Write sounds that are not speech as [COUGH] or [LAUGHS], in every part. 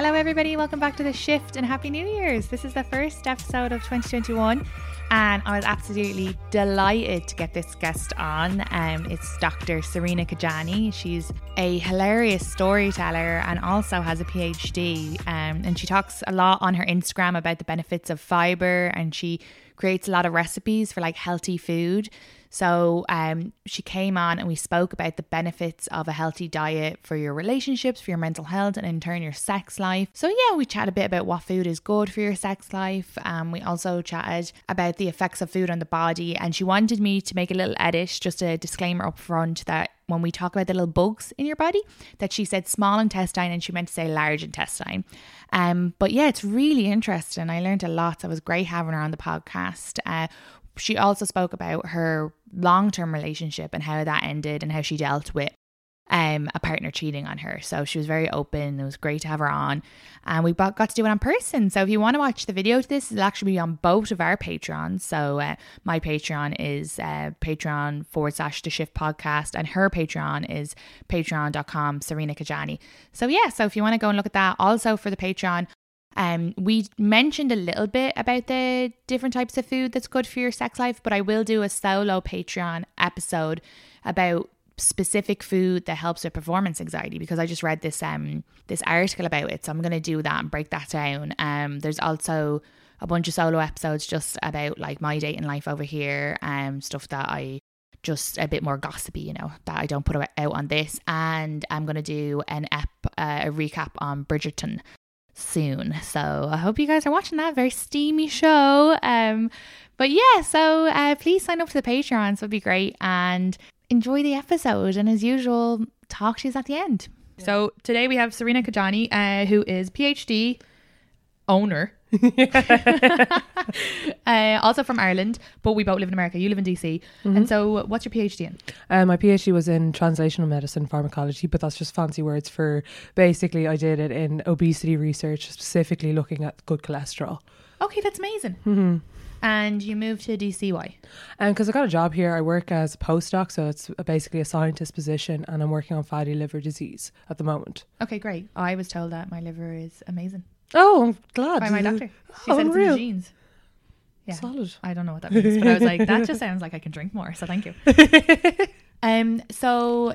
Hello, everybody. Welcome back to The Shift and Happy New Year's. This is the first episode of 2021, and I was absolutely delighted to get this guest on. Um, it's Dr. Sarina Kajani. She's a hilarious storyteller and also has a PhD. Um, and she talks a lot on her Instagram about the benefits of fiber, and she creates a lot of recipes for like healthy food. So um, she came on and we spoke about the benefits of a healthy diet for your relationships, for your mental health, and in turn your sex life. So yeah, we chatted a bit about what food is good for your sex life. Um, we also chatted about the effects of food on the body, and she wanted me to make a little edit, just a disclaimer up front that when we talk about the little bugs in your body, that she said small intestine and she meant to say large intestine. Um, but yeah, it's really interesting. I learned a lot. So it was great having her on the podcast. Uh, she also spoke about her long term relationship and how that ended and how she dealt with um, a partner cheating on her. So she was very open. It was great to have her on. And we got to do it in person. So if you want to watch the video to this, it'll actually be on both of our Patreons. So uh, my Patreon is uh, Patreon forward slash The Shift Podcast. And her Patreon is patreon.com Sarina Kajani. So yeah, so if you want to go and look at that. Also for the Patreon, um, we mentioned a little bit about the different types of food that's good for your sex life, but I will do a solo Patreon episode about specific food that helps with performance anxiety because I just read this um this article about it. So I'm gonna do that and break that down. Um there's also a bunch of solo episodes just about like my dating life over here, um stuff that I just a bit more gossipy, you know, that I don't put out on this. And I'm gonna do an ep uh, a recap on Bridgerton soon. So I hope you guys are watching that very steamy show. Um, but yeah, so uh, please sign up to the Patreons. Would be great and enjoy the episode. And as usual, talk to you at the end. So today we have Sarina Kajani, uh, who is PhD owner. [LAUGHS] uh, also from Ireland, but we both live in America. You live in DC. Mm-hmm. And so, what's your PhD in? Uh, my PhD was in translational medicine pharmacology, but that's just fancy words for basically, I did it in obesity research, specifically looking at good cholesterol. Okay, that's amazing. Mm-hmm. And you moved to DC, why? Because um, I got a job here. I work as a postdoc, so it's basically a scientist position, and I'm working on fatty liver disease at the moment. Okay, great. I was told that my liver is amazing. Oh, I'm glad. By my doctor. She oh, said it's real. in the genes. Yeah. Solid. I don't know what that means, but I was like, that just sounds like I can drink more. So thank you. [LAUGHS] um. So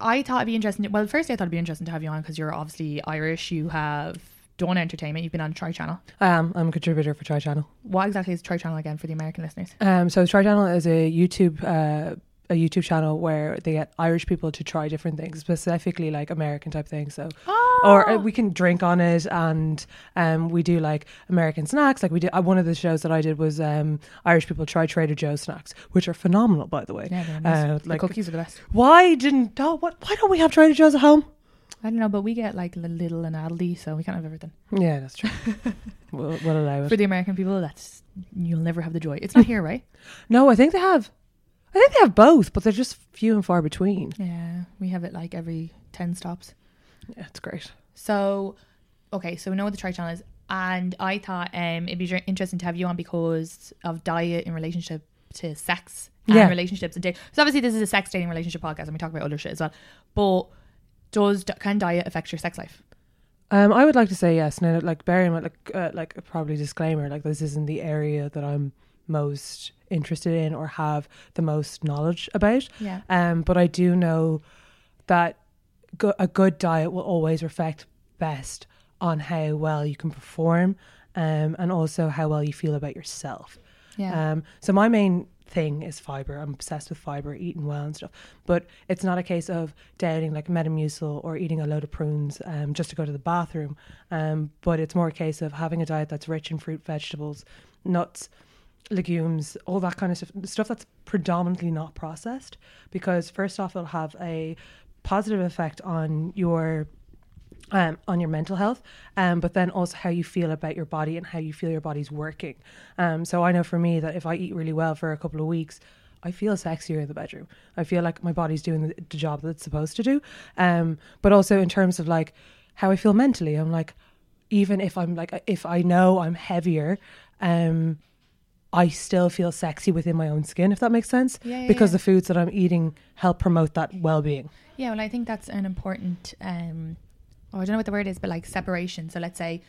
I thought it'd be interesting. well, firstly, I thought it'd be interesting to have you on because you're obviously Irish. You have done entertainment. You've been on Try Channel. I am. I'm a contributor for Try Channel. What exactly is Try Channel again for the American listeners? Um. So Try Channel is a YouTube. Uh, a YouTube channel where they get Irish people to try different things, specifically like American type things. So, oh. or uh, we can drink on it, and um, we do like American snacks. Like we did uh, one of the shows that I did was um, Irish people try Trader Joe's snacks, which are phenomenal, by the way. Yeah, uh, like the cookies are the best. Why didn't oh, what? Why don't we have Trader Joe's at home? I don't know, but we get like Lidl and Aldi, so we can't have everything. Yeah, that's true. [LAUGHS] we'll, we'll allow it for the American people. That's you'll never have the joy. It's not [LAUGHS] here, right? No, I think they have. I think they have both, but they're just few and far between. Yeah, we have it like every 10 stops. Yeah, it's great. So, okay, so we know what the Try Channel is. And I thought um, it'd be interesting to have you on because of diet in relationship to sex and yeah. relationships and dating. So obviously this is a sex dating relationship podcast and we talk about other shit as well. But does can diet affect your sex life? Um, I would like to say yes. Now, like bearing like uh, like probably disclaimer, like this isn't the area that I'm most interested in or have the most knowledge about. Yeah. Um, but I do know that go- a good diet will always reflect best on how well you can perform um, and also how well you feel about yourself. Yeah. Um, so my main thing is fiber. I'm obsessed with fiber, eating well and stuff. But it's not a case of downing like Metamucil or eating a load of prunes um, just to go to the bathroom. Um, but it's more a case of having a diet that's rich in fruit, vegetables, nuts, legumes, all that kind of stuff. Stuff that's predominantly not processed. Because first off, it'll have a positive effect on your um, on your mental health, um, but then also how you feel about your body and how you feel your body's working. Um, so I know for me that if I eat really well for a couple of weeks, I feel sexier in the bedroom. I feel like my body's doing the, the job that it's supposed to do. Um, but also in terms of like how I feel mentally, I'm like, even if I'm like, if I know I'm heavier, um, I still feel sexy within my own skin, if that makes sense. Yeah, yeah, because yeah. the foods that I'm eating help promote that well being. Yeah, well, I think that's an important. Um, oh, I don't know what the word is, but like separation. So let's say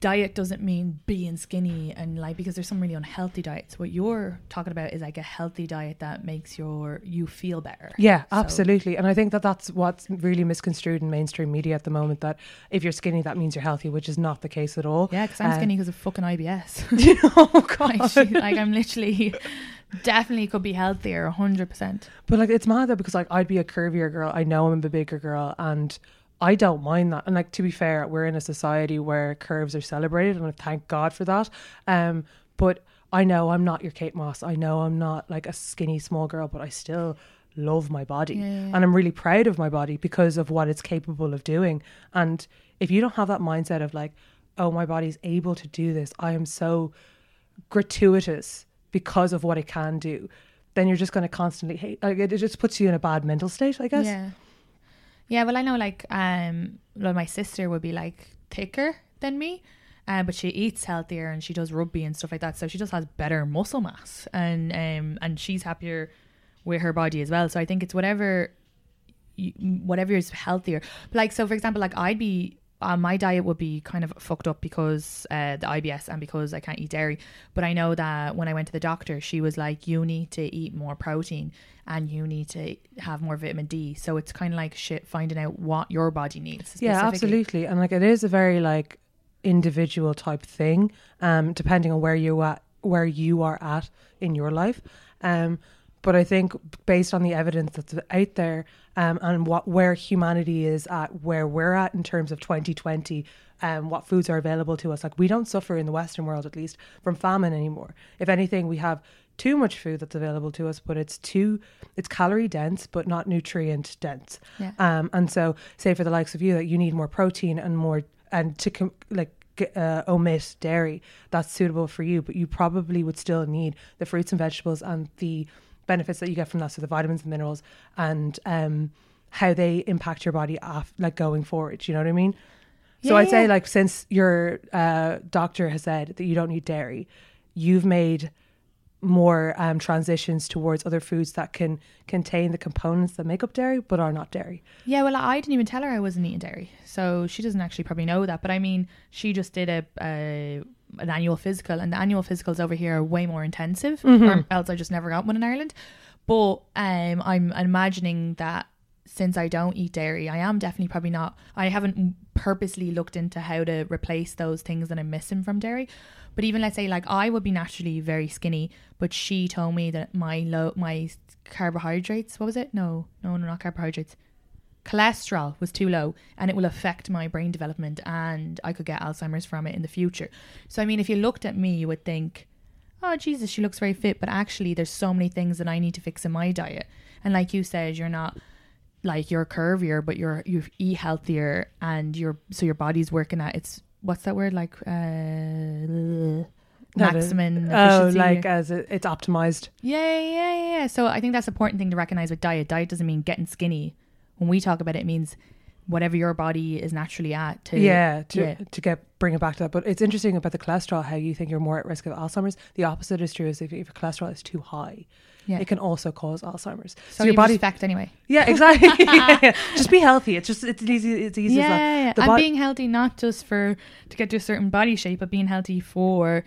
diet doesn't mean being skinny and like because there's some really unhealthy diets. What you're talking about is like a healthy diet that makes your you feel better. Yeah, So- absolutely. And I think that that's what's really misconstrued in mainstream media at the moment that if you're skinny, that means you're healthy, which is not the case at all. Yeah, because I'm Uh, skinny because of fucking IBS. [LAUGHS] oh, [LAUGHS] God. like, like I'm literally [LAUGHS] definitely could be healthier, hundred percent. But like, it's mad though because like I'd be a curvier girl. I know I'm a bigger girl, and I don't mind that. And like to be fair, we're in a society where curves are celebrated, and I thank God for that. Um, but I know I'm not your Kate Moss. I know I'm not like a skinny small girl, but I still love my body, Yeah, yeah, yeah. and I'm really proud of my body because of what it's capable of doing. And if you don't have that mindset of like, oh, my body's able to do this, I am so gratuitous because of what it can do, then you're just going to constantly hate. Like it, it just puts you in a bad mental state, I guess. Yeah. Well I know like um well, my sister would be like thicker than me. Uh, but she eats healthier and she does rugby and stuff like that. So she just has better muscle mass and um and she's happier with her body as well. So I think it's whatever you, whatever is healthier. But like so for example, like I'd be uh, my diet would be kind of fucked up because uh, the IBS and because I can't eat dairy. But I know that when I went to the doctor, she was like, "You need to eat more protein and you need to have more vitamin D." So it's kind of like shit finding out what your body needs. Yeah, absolutely. And like it is a very like individual type thing, um, depending on where you at where you are at in your life. Um, but I think based on the evidence that's out there, um, and what where humanity is at, where we're at in terms of 2020, um, what foods are available to us, like we don't suffer in the Western world at least from famine anymore. If anything, we have too much food that's available to us, but it's too it's calorie dense, but not nutrient dense. Yeah. Um, and so, say for the likes of you, that you need more protein and more, and to com- like uh, omit dairy, that's suitable for you. But you probably would still need the fruits and vegetables and the benefits that you get from that, so the vitamins and minerals, and um, how they impact your body, af- like going forward. Do you know what I mean? So Yeah, I'd say, like, since your uh, doctor has said that you don't need dairy, you've made more um, transitions towards other foods that can contain the components that make up dairy but are not dairy. Yeah, well, I didn't even tell her I wasn't eating dairy, so she doesn't actually probably know that. But I mean, she just did a, a an annual physical, and the annual physicals over here are way more intensive, or else I just never got one in Ireland. But um, I'm imagining that since I don't eat dairy, I am definitely probably not. I haven't purposely looked into how to replace those things that I'm missing from dairy. But even let's say like I would be naturally very skinny, but she told me that my low my carbohydrates, what was it? No, no, no, not carbohydrates cholesterol was too low and it will affect my brain development and I could get Alzheimer's from it in the future. So I mean if you looked at me you would think, Oh Jesus, she looks very fit, but actually there's so many things that I need to fix in my diet. And like you said, you're not like you're curvier, but you're you eat healthier and you're so your body's working at its what's that word like uh maximum Oh, like as it, it's optimized. Yeah, yeah, yeah, yeah. So I think that's an important thing to recognize with diet. Diet doesn't mean getting skinny. When we talk about it, it means whatever your body is naturally at. To yeah, to yeah. to get bring it back to that. But it's interesting about the cholesterol. How you think you're more at risk of Alzheimer's. The opposite is true. Is if, if your cholesterol is too high, Yeah. it can also cause Alzheimer's. So, your body fact anyway. Yeah, exactly. yeah, [LAUGHS] yeah. [LAUGHS] Just be healthy. It's just it's easy. It's easy. Yeah, as well. yeah, yeah. The and being healthy not just for to get to a certain body shape, but being healthy for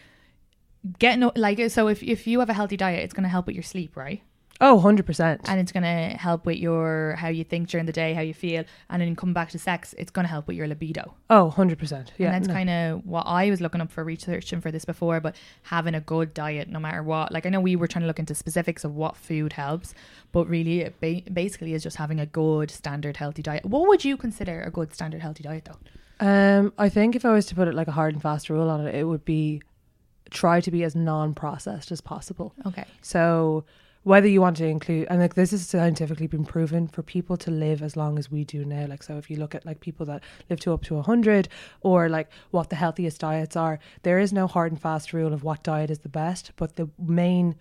getting like so. If if you have a healthy diet, it's going to help with your sleep, right? Oh, 100%. and it's going to help with your how you think during the day, how you feel, and then come back to sex, it's going to help with your libido. oh, 100%. Yeah. and that's no. kind of what I was looking up for researching for this before. But having a good diet, no matter what, like I know we were trying to look into specifics of what food helps, but really, it ba- basically is just having a good standard healthy diet. What would you consider a good standard healthy diet, though? Um, I think if I was to put it like a hard and fast rule on it, it would be try to be as non-processed as possible. Okay. So whether you want to include, and like this is scientifically been proven for people to live as long as we do now. Like so, if you look at like people that live to up to hundred, or like what the healthiest diets are, there is no hard and fast rule of what diet is the best. But the main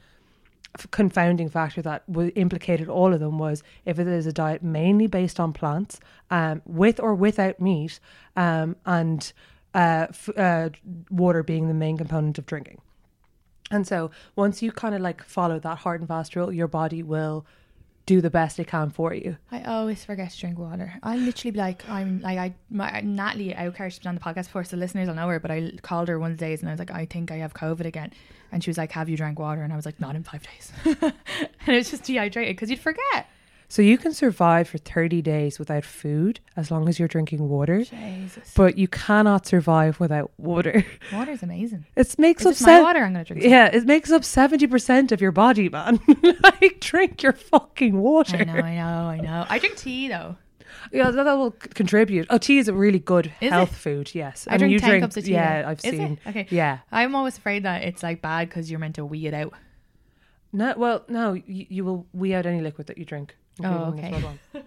confounding factor that w- implicated all of them was if it is a diet mainly based on plants, um, with or without meat, um, and uh, f- uh, water being the main component of drinking. And so once you kind of like follow that hard and fast rule, your body will do the best it can for you. I always forget to drink water. I literally be like, I'm like, I, my, Natalie Outcar, she's been on the podcast before, so listeners will know her, but I called her one of the days and I was like, I think I have COVID again. And she was like, Have you drank water? And I was like, Not in five days. [LAUGHS] and it was just dehydrated because you'd forget. So you can survive for 30 days without food as long as you're drinking water, Jesus. but you cannot survive without water. [LAUGHS] Water's amazing. It makes If up se- water, I'm going to drink some. Yeah, it makes up 70% of your body, man. [LAUGHS] like drink your fucking water. I know, I know, I know. I drink tea though. Yeah, that, that will contribute. Oh, tea is a really good Is health it? food. Yes, I And drink you 10 cups of tea. Yeah. I've Is it? seen. Okay. Yeah. I'm always afraid that it's like bad because you're meant to wee it out. No, well, no, you, you will wee out any liquid that you drink. Oh, okay. [LAUGHS]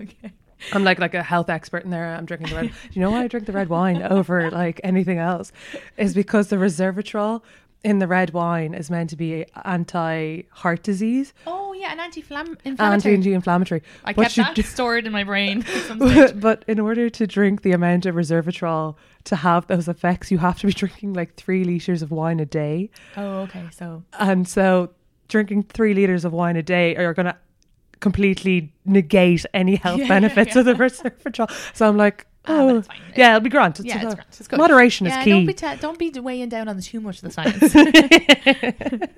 Okay. I'm like like a health expert in there. I'm drinking the red. Do you know why I drink the red wine over like anything else? Is because the resveratrol in the red wine is meant to be anti heart disease, Oh yeah, an anti-inflammatory. anti-inflammatory. I But kept that do- stored in my brain. at some [LAUGHS] stage. but in order to drink the amount of resveratrol to have those effects, you have to be drinking like three liters of wine a day. oh, okay. So And so drinking three liters of wine a day are going to completely negate any [LAUGHS] health Yeah, yeah, benefits of the resveratrol. So I'm like, Ah, oh, yeah, it'll be grand. It's yeah, it's grand. It's good. Moderation yeah, is key. Don't be ta- don't be weighing down on the too much of the science. [LAUGHS]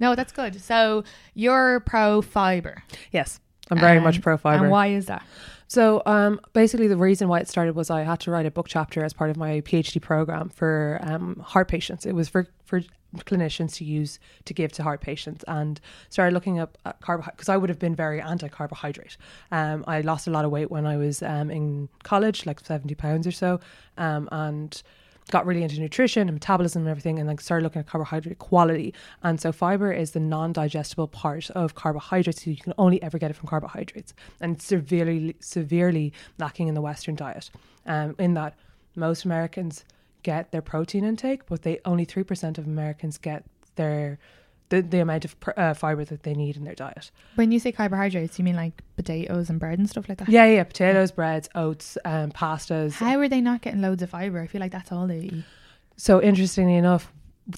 no, that's good. So you're pro fiber. yes, I'm very much And- pro fiber. And why is that? So, um, basically, the reason why it started was I had to write a book chapter as part of my PhD program for um, heart patients. It was for for clinicians to use to give to heart patients, and started looking up at carbohydrate because I would have been very anti-carbohydrate. Um, I lost a lot of weight when I was um, in college, like seventy pounds or so, um, and got really into nutrition and metabolism and everything and like started looking at carbohydrate quality and so fiber is the non-digestible part of carbohydrates so you can only ever get it from carbohydrates and severely severely lacking in the western diet um, in that most americans get their protein intake but they only 3% of americans get their the, the amount of pr- uh, fiber that they need in their diet When you say carbohydrates, you mean like potatoes and bread and stuff like that? yeah yeah potatoes breads oats um, pastas How are they not getting loads of fiber? I feel like that's all they eat. So interestingly enough,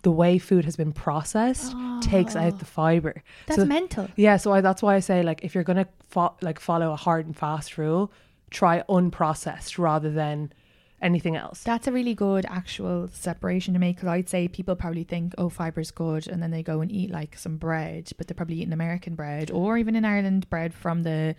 the way food has been processed takes out the fiber. That's so, mental. Yeah, so I, that's why I say like if you're gonna fo- like follow a hard and fast rule, try unprocessed rather than anything else. That's a really good actual separation to make because I'd say people probably think, oh, fiber's good, and then they go and eat like some bread, but they're probably eating American bread or even in Ireland bread from the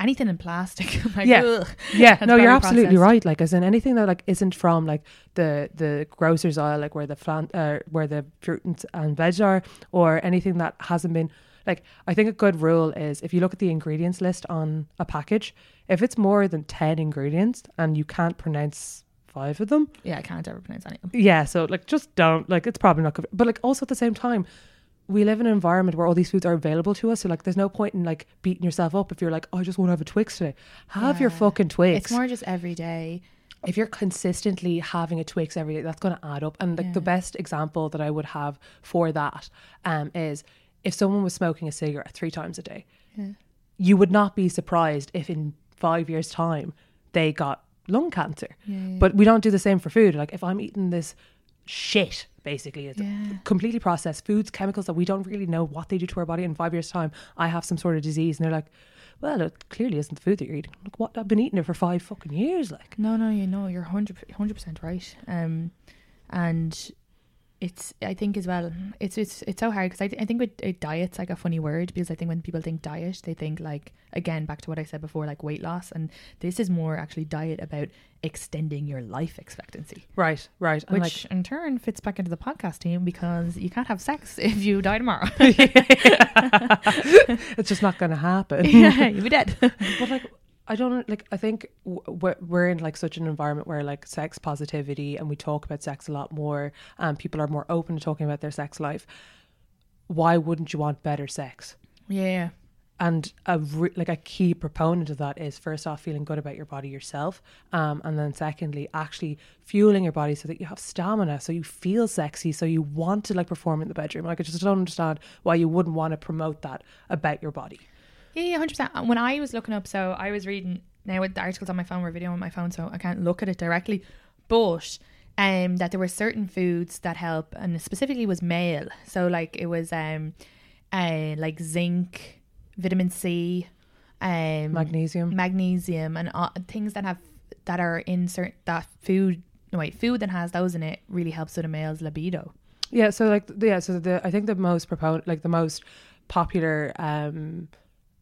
anything in plastic. [LAUGHS] like, Yeah. ugh. yeah, no, you're absolutely processed. right. Like, as in anything that like isn't from like the the grocer's aisle, like where the flan, uh, where the fruit and veg are, or anything that hasn't been like. I think a good rule is if you look at the ingredients list on a package, if it's more than ten ingredients and you can't pronounce five of them, Yeah, I can't ever pronounce any of them. yeah. So like, just don't like. It's probably not good. But like, also at the same time. We live in an environment where all these foods are available to us. So like, there's no point in like beating yourself up if you're like, oh, I just want to have a Twix today. Have your fucking Twix It's more just every day. if you're consistently having a Twix every day, that's going to add up. And like the best example that I would have for that um, is if someone was smoking a cigarette three times a day, Yeah. you would not be surprised if in five years' time they got lung cancer. Yeah, yeah. But we don't do the same for food. Like if I'm eating this shit, basically, it's completely processed foods, chemicals that we don't really know what they do to our body. In five years' time, I have some sort of disease, and they're like, "Well, it clearly isn't the food that you're eating. Like what? I've been eating it for five fucking years. Like, No, no, you know, you're 100 percent right. Um, and it's I think as well it's it's it's so hard because I, th- I think with uh, diet's like a funny word because I think when people think diet they think like again back to what I said before like weight loss and this is more actually diet about extending your life expectancy Right, right. And which in turn fits back into the podcast team because you can't have sex [LAUGHS] if you die tomorrow [LAUGHS] [LAUGHS] it's just not going to happen. yeah you'll be dead but like I don't like I think we're, we're in like such an environment where like sex positivity and we talk about sex a lot more and people are more open to talking about their sex life. Why wouldn't you want better sex? Yeah and a re- like a key proponent of that is first off feeling good about your body yourself um, and then secondly actually fueling your body so that you have stamina so you feel sexy so you want to like perform in the bedroom. Like i just don't understand why you wouldn't want to promote that about your body Yeah, yeah, hundred percent. When I was looking up, so I was reading now with the articles on my phone, we're video on my phone, so I can't look at it directly. But um, that there were certain foods that help, and specifically was male. So like it was um, uh, like zinc, vitamin C, um, magnesium magnesium, and uh, things that have that are in certain that food. No wait, food that has those in it really helps with a male's libido. Yeah, so like yeah, so the I think the most proponent like the most popular um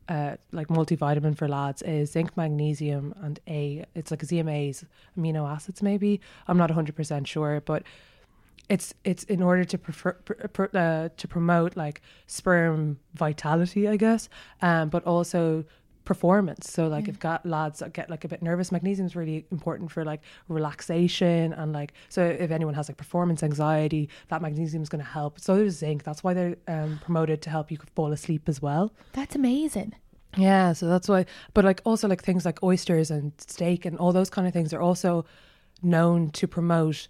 uh like multivitamin for lads is zinc, magnesium and A it's like ZMAs, amino acids maybe. I'm not 100% sure, but it's it's in order to prefer pr- pr- uh, to promote like sperm vitality, I guess, um but also performance. So like if got lads that get like a bit nervous, magnesium is really important for like relaxation and like so if anyone has like performance anxiety, that magnesium is going to help. So there's zinc. That's why they're um, promoted to help you fall asleep as well. That's amazing. Yeah, so that's why. But like also like things like oysters and steak and all those kind of things are also known to promote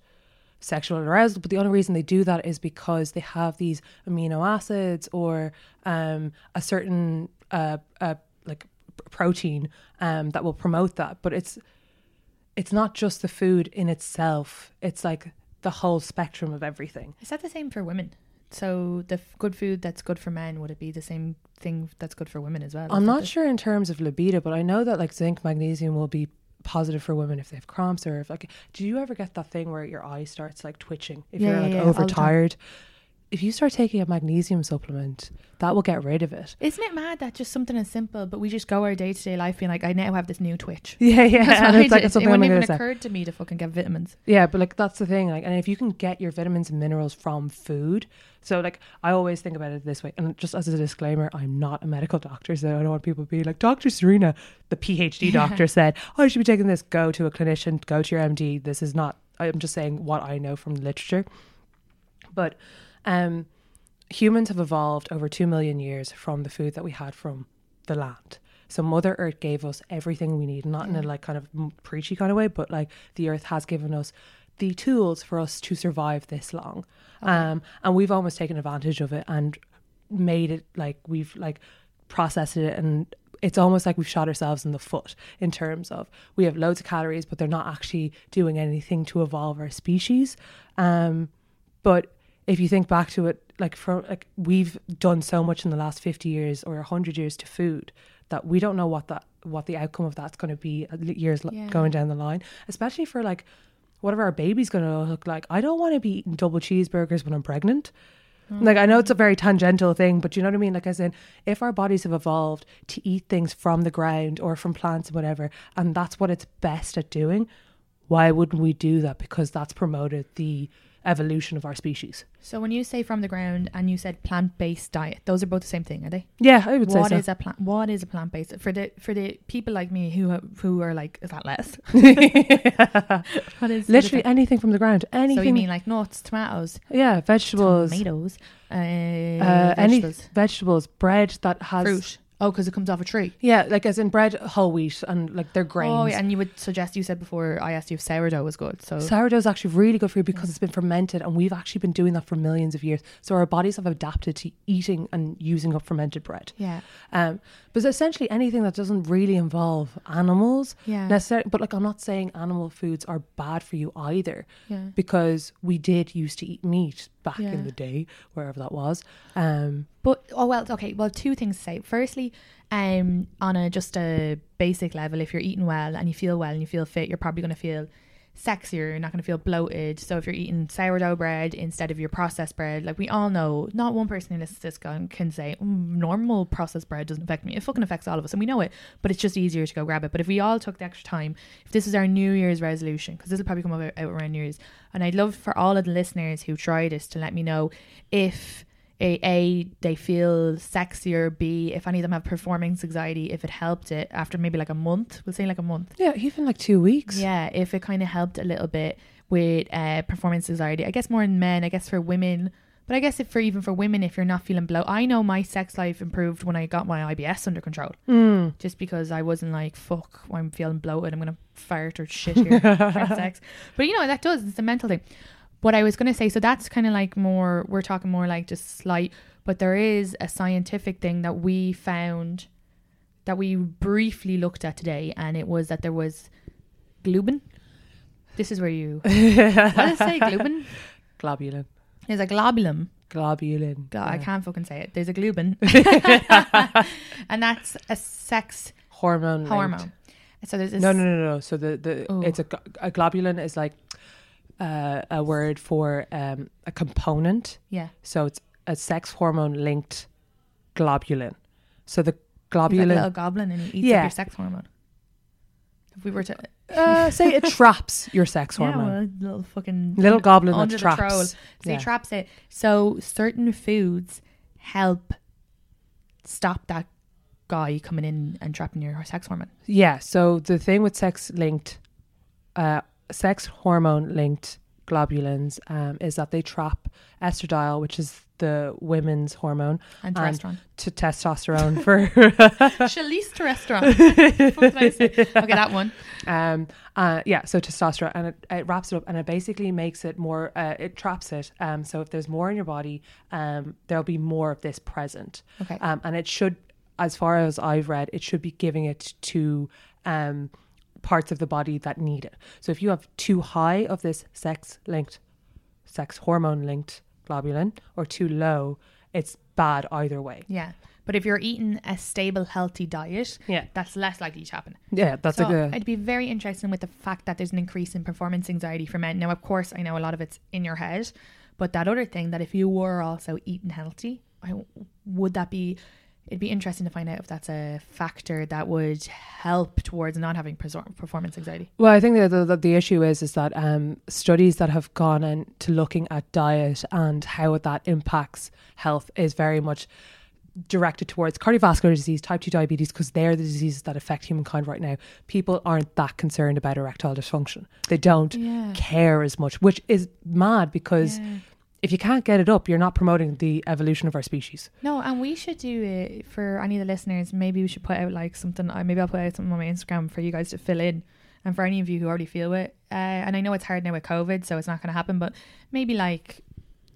sexual arousal. But the only reason they do that is because they have these amino acids or um, a certain uh, uh, like protein um, that will promote that. But it's it's not just the food in itself. It's like the whole spectrum of everything. Is that the same for women? So the f- good food that's good for men would it be the same thing that's good for women as well? I'm not it sure in terms of libido, but I know that like zinc, magnesium will be positive for women if they have cramps or if like. Do you ever get that thing where your eye starts like twitching if Yeah, you're like yeah, the overtired? If you start taking a magnesium supplement, that will get rid of it. Isn't it mad that just something as simple, but we just go our day to day life being like, I now have this new twitch. [LAUGHS] Yeah, yeah, That's [LAUGHS] and it's like it's something it wouldn't even occurred to me to fucking get vitamins. Yeah, but like that's the thing. Like, and if you can get your vitamins and minerals from food, so like I always think about it this way. And just as a disclaimer, I'm not a medical doctor, so I don't want people to be like, Doctor Sarina, the PhD [LAUGHS] doctor said, "Oh, you should be taking this. Go to a clinician. Go to your MD." This is not. I'm just saying what I know from the literature. But um, humans have evolved over two million years from the food that we had from the land. So Mother Earth gave us everything we need, not in a like kind of preachy kind of way, but like the Earth has given us the tools for us to survive this long, um, and we've almost taken advantage of it and made it like we've like processed it and it's almost like we've shot ourselves in the foot in terms of we have loads of calories but they're not actually doing anything to evolve our species. Um but if you think back to it like from like we've done so much in the last 50 years or 100 years to food that we don't know what that what the outcome of that's going to be uh, years Yeah. going down the line especially for like whatever our baby's going to look like i don't want to be eating double cheeseburgers when i'm pregnant like I know it's a very tangential thing, but you know what I mean? Like as in if our bodies have evolved to eat things from the ground or from plants and whatever, and that's what it's best at doing, why wouldn't we do that? Because that's promoted the evolution of our species. So when you say from the ground and you said plant based diet, those are both the same thing, are they? Yeah, I would What say is so. a plant? What is a plant based for the for the people like me who who are like is that less? [LAUGHS] [LAUGHS] what is Literally anything from the ground. Anything. So you mean like nuts, tomatoes, yeah, vegetables, tomatoes, uh, uh, any vegetables, vegetables, bread that has fruit? Oh, because it comes off a tree. Yeah, like as in bread, whole wheat, and like they're grains. Oh, yeah, and you would suggest you said before I asked you if sourdough was good. So Sourdough is actually really good for you because it's been fermented, and we've actually been doing that for millions of years. So our bodies have adapted to eating and using up fermented bread. yeah, Um, but essentially anything that doesn't really involve animals, Yeah. necessarily. But like, I'm not saying animal foods are bad for you either, yeah. because we did used to eat meat back Yeah. in the day, wherever that was. Um, But oh well, okay. Well, two things to say. Firstly, um, on a just a basic level, if you're eating well and you feel well and you feel fit, you're probably going to feel sexier. You're not going to feel bloated. So if you're eating sourdough bread instead of your processed bread, like we all know, not one person who listens to this can, can say mm, normal processed bread doesn't affect me. It fucking affects all of us, and we know it. But it's just easier to go grab it. But if we all took the extra time, if this is our New Year's resolution, because this will probably come out, out around New Year's, and I'd love for all of the listeners who try this to let me know if a, a they feel sexier. B if any of them have performance anxiety if it helped it after maybe like a month we'll say like a month. Yeah, even like two weeks. yeah if it kind of helped a little bit with uh, performance anxiety. I guess more in men i guess for women but i guess if for even for women if you're not feeling blow i know my sex life improved when i got my ibs under control. Mm. just because i wasn't like fuck i'm feeling bloated i'm gonna fart or shit here [LAUGHS] sex. But you know that does it's a mental thing what I was going to say, so that's kind of like more, we're talking more like just slight, but there is a scientific thing that we found that we briefly looked at today, and it was that there was globin. This is where you, [LAUGHS] what does it say, Globin? Globulin. There's a globulin. Globulin. Glo- I can't fucking say it. There's a globin. [LAUGHS] [LAUGHS] and that's a sex Hormone. linked. hormone. So there's this, No, no, no, no. So the the Ooh. it's a, a globulin is like uh, a word for um, a component. Yeah. So it's a sex hormone linked globulin. So the He's like a globulin, little goblin and he eats Yeah. up your sex hormone. If we were to uh, say it [LAUGHS] traps your sex Yeah, hormone. well, little fucking Little goblin under that the traps. troll. So Yeah. he traps it. So certain foods help stop that guy coming in and trapping your sex hormone. Yeah. So the thing with sex linked, uh, sex hormone linked globulins um, is that they trap estradiol, which is the women's hormone, And And- testosterone. to testosterone for [LAUGHS] [LAUGHS] Charlize testosterone. Okay, that one. um uh yeah so testosterone and it, it wraps it up and it basically makes it more uh, it traps it um so if there's more in your body um there'll be more of this present Okay. um and it should as far as i've read it should be giving it to um parts of the body that need it so if you have too high of this sex linked sex hormone linked globulin or too low it's bad either way Yeah. But if you're eating a stable, healthy diet, Yeah. that's less likely to happen. yeah that's so a good I'd be very interested with the fact that there's an increase in performance anxiety for men. Now, of course, I know a lot of it's in your head, but that other thing that if you were also eating healthy, I, would that be? It'd be interesting to find out if that's a factor that would help towards not having performance anxiety. Well, I think that the, the, the issue is is that um, studies that have gone into looking at diet and how that impacts health is very much directed towards cardiovascular disease, type 2 diabetes, because they're the diseases that affect humankind right now. People aren't that concerned about erectile dysfunction. They don't Yeah. care as much, which is mad because if you can't get it up, you're not promoting the evolution of our species. No, and we should do it for any of the listeners. Maybe we should put out like something. uh, Maybe I'll put out something on my Instagram for you guys to fill in, and for any of you who already feel it. Uh, and I know it's hard now with COVID, so it's not going to happen. But maybe like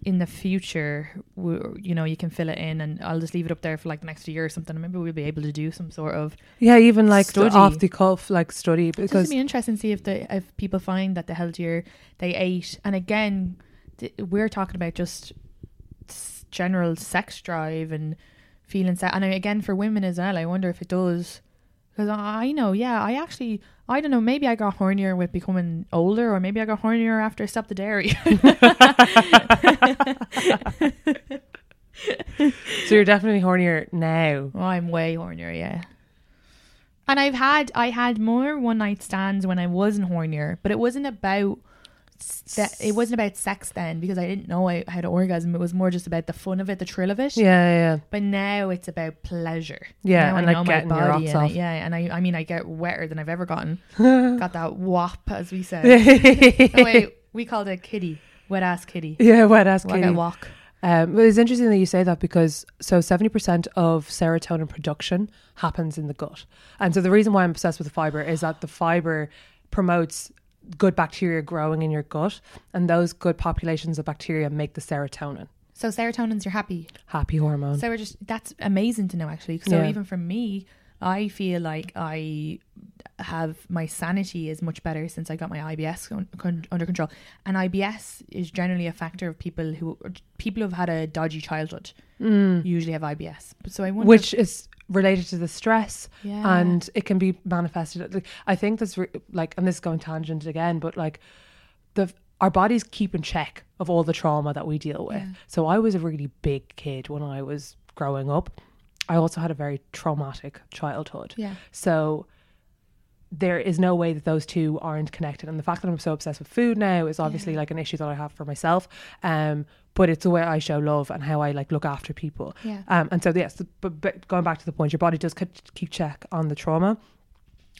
in the future, you know, you can fill it in, and I'll just leave it up there for like the next year or something. And maybe we'll be able to do some sort of. Yeah, even like Study. off the cuff like study because be interesting to see if the if people find that the healthier they ate, and again, we're talking about just general sex drive and feeling set. And I- again, for women as well, I wonder if it does. Because I know, yeah, I actually, I don't know, maybe I got hornier with becoming older, or maybe I got hornier after I stopped the dairy. [LAUGHS] so you're definitely hornier now. Oh, I'm way hornier, yeah. And I've had I had more one night stands when I wasn't hornier, but it wasn't about se- it wasn't about sex then because I didn't know I had an orgasm. It was more just about the fun of it, the thrill of it. Yeah, yeah. But now it's about pleasure. Yeah, Now and, I like, getting your rocks I- off. yeah, and I I mean I get wetter than I've ever gotten. [LAUGHS] Got that wop as we said. [LAUGHS] wait, we called it kitty, wet ass kitty. yeah, wet ass Like kitty. a walk. Um, but it's interesting that you say that because so seventy percent of serotonin production happens in the gut, and so the reason why I'm obsessed with the fiber is that the fiber promotes good bacteria growing in your gut, and those good populations of bacteria make the serotonin, So serotonin's your happy happy hormone. So we're just that's amazing to know actually. So Yeah. even for me, I feel like I have my sanity is much better since I got my IBS con- con- under control. And IBS is generally a factor of people who people who've had a dodgy childhood mm. usually have IBS. So I wonder which is related to the stress Yeah. and it can be manifested like, i think that's re- like and this is going tangent again but like the our bodies keep in check of all the trauma that we deal with Yeah. so i was a really big kid when i was growing up i also had a very traumatic childhood Yeah. so there is no way that those two aren't connected. And the fact that I'm so obsessed with food now is obviously like an issue that I have for myself. Um, but it's the way I show love and how I like look after people. Yeah. Um, and so yes, the, but, but going back to the point, your body does ke- keep check on the trauma,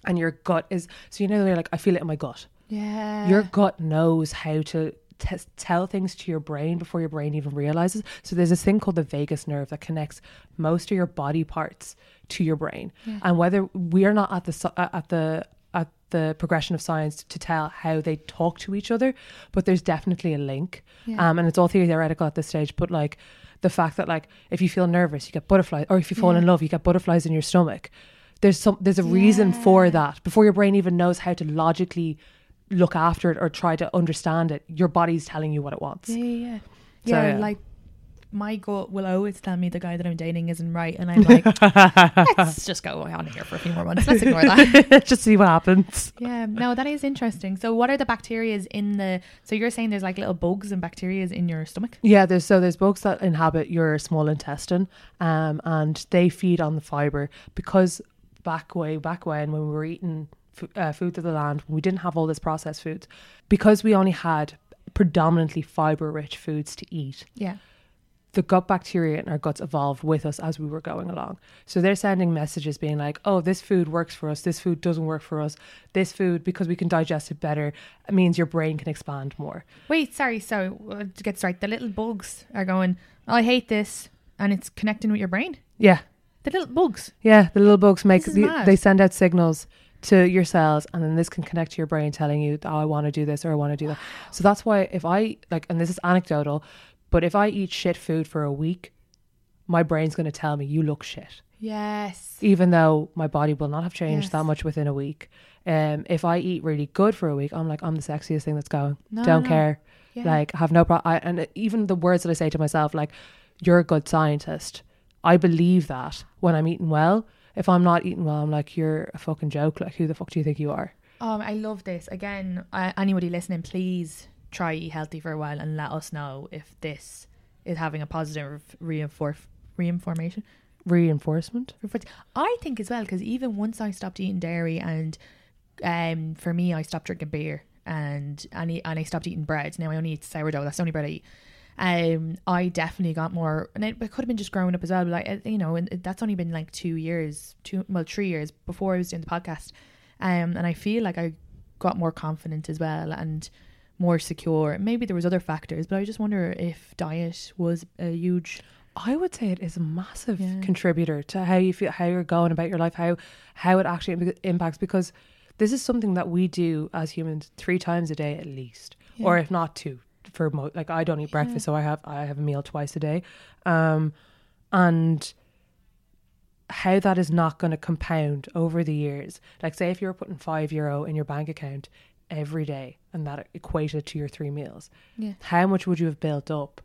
and your gut is so you know they're like I feel it in my gut. Yeah. Your gut knows how to t- tell things to your brain before your brain even realizes. So there's this thing called the vagus nerve that connects most of your body parts to your brain. Yeah. And whether we are not at the uh, at the the progression of science to tell how they talk to each other, but there's definitely a link. Yeah. Um, and it's all theoretical at this stage, but like the fact that like if you feel nervous, you get butterflies, or if you fall in love, you get butterflies in your stomach. There's some there's a reason for that before your brain even knows how to logically look after it or try to understand it. Your body's telling you what it wants. Yeah, yeah, yeah. So, yeah, yeah. like my gut will always tell me the guy that I'm dating isn't right, and I'm like, [LAUGHS] let's just go on here for a few more months. Let's ignore that. [LAUGHS] Just see what happens. yeah, no, that is interesting. So, what are the bacterias in the? So you're saying there's like little bugs and bacterias in your stomach? Yeah, there's so there's bugs that inhabit your small intestine, um, and they feed on the fiber because back way back when when we were eating f- uh, food to the land, we didn't have all this processed foods, because we only had predominantly fiber rich foods to eat. Yeah, the gut bacteria in our guts evolved with us as we were going along. So they're sending messages being like, oh, this food works for us, this food doesn't work for us, this food, because we can digest it better, it means your brain can expand more. Wait, sorry. So uh, to get straight, the little bugs are going. Oh, I hate this, and it's connecting with your brain. Yeah, The little bugs. yeah, the little bugs make, the, they send out signals to your cells and then this can connect to your brain telling you, oh, I want to do this or I want to do that. So that's why if I, like, and this is anecdotal, but if I eat shit food for a week, my brain's going to tell me, you look shit. Yes. even though my body will not have changed Yes. that much within a week. Um, if I eat really good for a week, I'm like, I'm the sexiest thing that's going. No, Don't no. care. Yeah. Like, have no problem. And even the words that I say to myself, like, you're a good scientist. I believe that when I'm eating well. If I'm not eating well, I'm like, you're a fucking joke. Like, who the fuck do you think you are? Um, I love this. Again, uh, anybody listening, please try eat healthy for a while and let us know if this is having a positive reinfor- reinformation. Reinforcement. I think as well because even once I stopped eating dairy and um for me I stopped drinking beer and and I, and I stopped eating bread. Now I only eat sourdough. That's the only bread I eat. Um, I definitely got more, and it, it could have been just growing up as well. But like you know, and that's only been like two years, two well three years before I was doing the podcast. Um, and I feel like I got more confident as well and more secure. Maybe there was other factors, but I just wonder if diet was a huge. I would say it is a massive Yeah. contributor to how you feel, how you're going about your life, how how it actually im- impacts. Because this is something that we do as humans three times a day at least, or if not two. For mo- like, I don't eat breakfast, so I have I have a meal twice a day, um, and how that is not going to compound over the years. Like, say if you're putting five euro in your bank account every day, and that equated to your three meals, Yeah. how much would you have built up?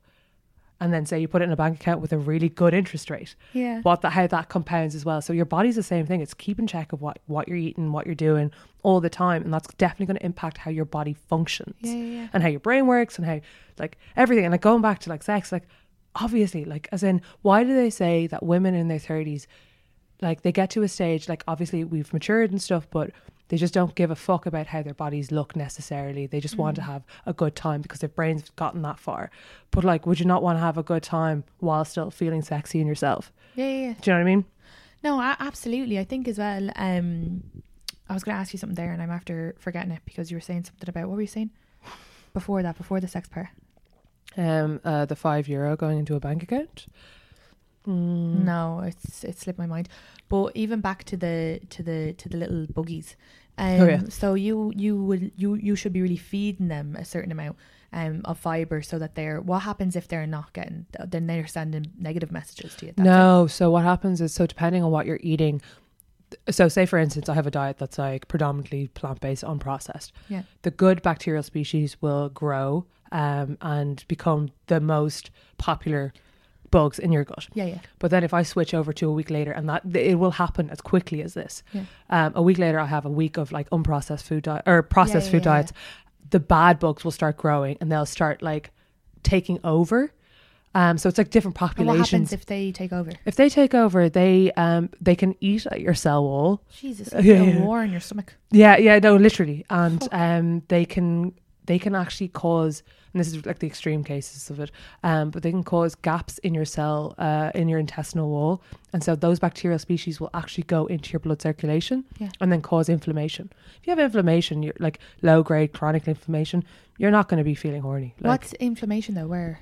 And then say you put it in a bank account with a really good interest rate. Yeah. What the, how that compounds as well. So your body's the same thing. It's keeping track of what what you're eating, what you're doing all the time, and that's definitely going to impact how your body functions Yeah, yeah, yeah. and how your brain works and how like everything. And like going back to like sex, like obviously, like as in, why do they say that women in their thirties, like they get to a stage, like obviously we've matured and stuff, but they just don't give a fuck about how their bodies look necessarily. They just want to have a good time because their brain's have gotten that far. But like, would you not want to have a good time while still feeling sexy in yourself? Yeah, yeah, yeah. Do you know what I mean? No, a- absolutely. I think as well. Um, I was going to ask you something there, and I'm after forgetting it because you were saying something about what were you saying before that? Before the sex part? Um, uh, the five euro going into a bank account. Mm. No, it's it slipped my mind. But even back to the to the to the little buggies. Um, Oh, yeah. So you you would you you should be really feeding them a certain amount um of fiber so that they're. What happens if they're not getting? Then they're sending negative messages to you. No, so what happens is so depending on what you're eating. So say for instance, I have a diet that's like predominantly plant based, unprocessed. Yeah. The good bacterial species will grow um, and become the most popular bugs in your gut. Yeah, yeah. But then if I switch over to a week later, and that it will happen as quickly as this. Yeah. Um, a week later, I have a week of like unprocessed food diet or processed yeah, food yeah, yeah. diets. The bad bugs will start growing, and they'll start like taking over. Um, so it's like different And what populations. happens if they take over? if they take over, they um they can eat at your cell wall. Jesus, [LAUGHS] Yeah, a war in your stomach. Yeah, yeah, no, literally, and um, they can they can actually cause, and this is like the extreme cases of it, um, but they can cause gaps in your cell, uh, in your intestinal wall, and so those bacterial species will actually go into your blood circulation, Yeah. and then cause inflammation. If you have inflammation, you're like low grade chronic inflammation, you're not going to be feeling horny. Like, What's inflammation though? Where?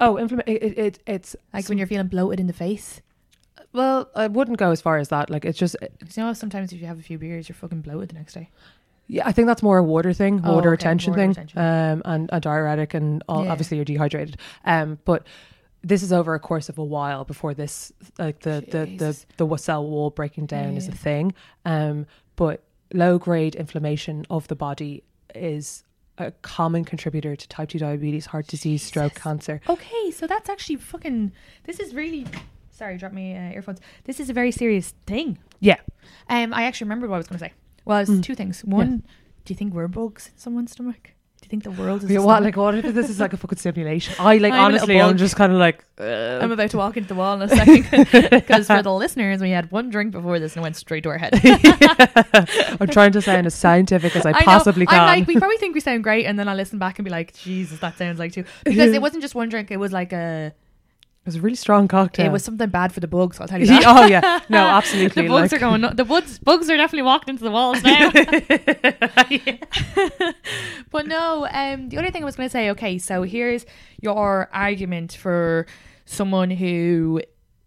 oh, inflammation? It, it, it, it's Like when you're feeling bloated in the face? well, I wouldn't go as far as that. Like it's just 'Cause you know, sometimes if you have a few beers, you're fucking bloated the next day. Yeah, I think that's more a water thing, Oh, water okay, retention water thing, retention. um, and a diuretic, and all, Yeah. obviously you're dehydrated. Um, but this is over a course of a while before this, like the the the Jesus. the cell wall breaking down is a thing. Um, but low grade inflammation of the body is a common contributor to type two diabetes, heart disease, stroke, cancer. Okay, so that's actually fucking. This is really. Sorry, drop me uh, earphones. This is a very serious thing. Yeah, Um, I actually remembered what I was going to say. Well, it's Mm. two things. One, do you think we're bugs in someone's stomach? Do you think the world is? a yeah what stomach? like what if this is like a fucking simulation? I like I'm a little honestly, I'm bug. just kind of like. Uh, I'm about to walk into the wall in a second [LAUGHS] because for the listeners, we had one drink before this and it went straight to our head. [LAUGHS] I'm trying to sound as scientific as I, [LAUGHS] know. possibly can. I'm like, we probably think we sound great, and then I listen back and be like, Jesus, that sounds like two. Because it wasn't just one drink; it was like a, It was a really strong cocktail. it was something bad for the bugs. I'll tell you [LAUGHS] that. oh yeah, [LAUGHS] no, absolutely. the bugs like- are going. The bugs, bugs are definitely walking into the walls now. [LAUGHS] but no, um, the other thing I was going to say. Okay, so here's your argument for someone who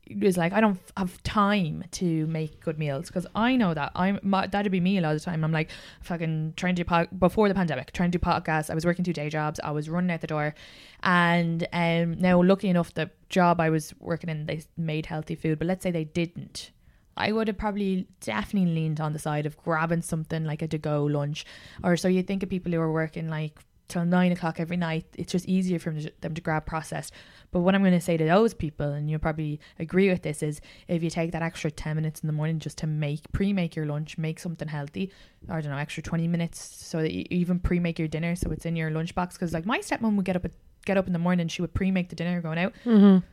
is like, I don't have time to make good meals because I know that I'm my, that'd be me a lot of the time. I'm like fucking trying to do before the pandemic, trying to do podcasts. I was working two day jobs. I was running out the door, and um, now lucky enough, the job I was working in, they made healthy food. But let's say they didn't. I would have probably definitely leaned on the side of grabbing something like a to go lunch. Or so you think of people who are working like till nine o'clock every night. It's just easier for them to, them to grab processed. But what I'm going to say to those people, and you'll probably agree with this, is if you take that extra 10 minutes in the morning just to make, pre make your lunch, make something healthy, or I don't know, extra 20 minutes so that you even pre make your dinner so it's in your lunchbox. Because like my stepmom would get up, at, get up in the morning, she would pre make the dinner going out Mhm.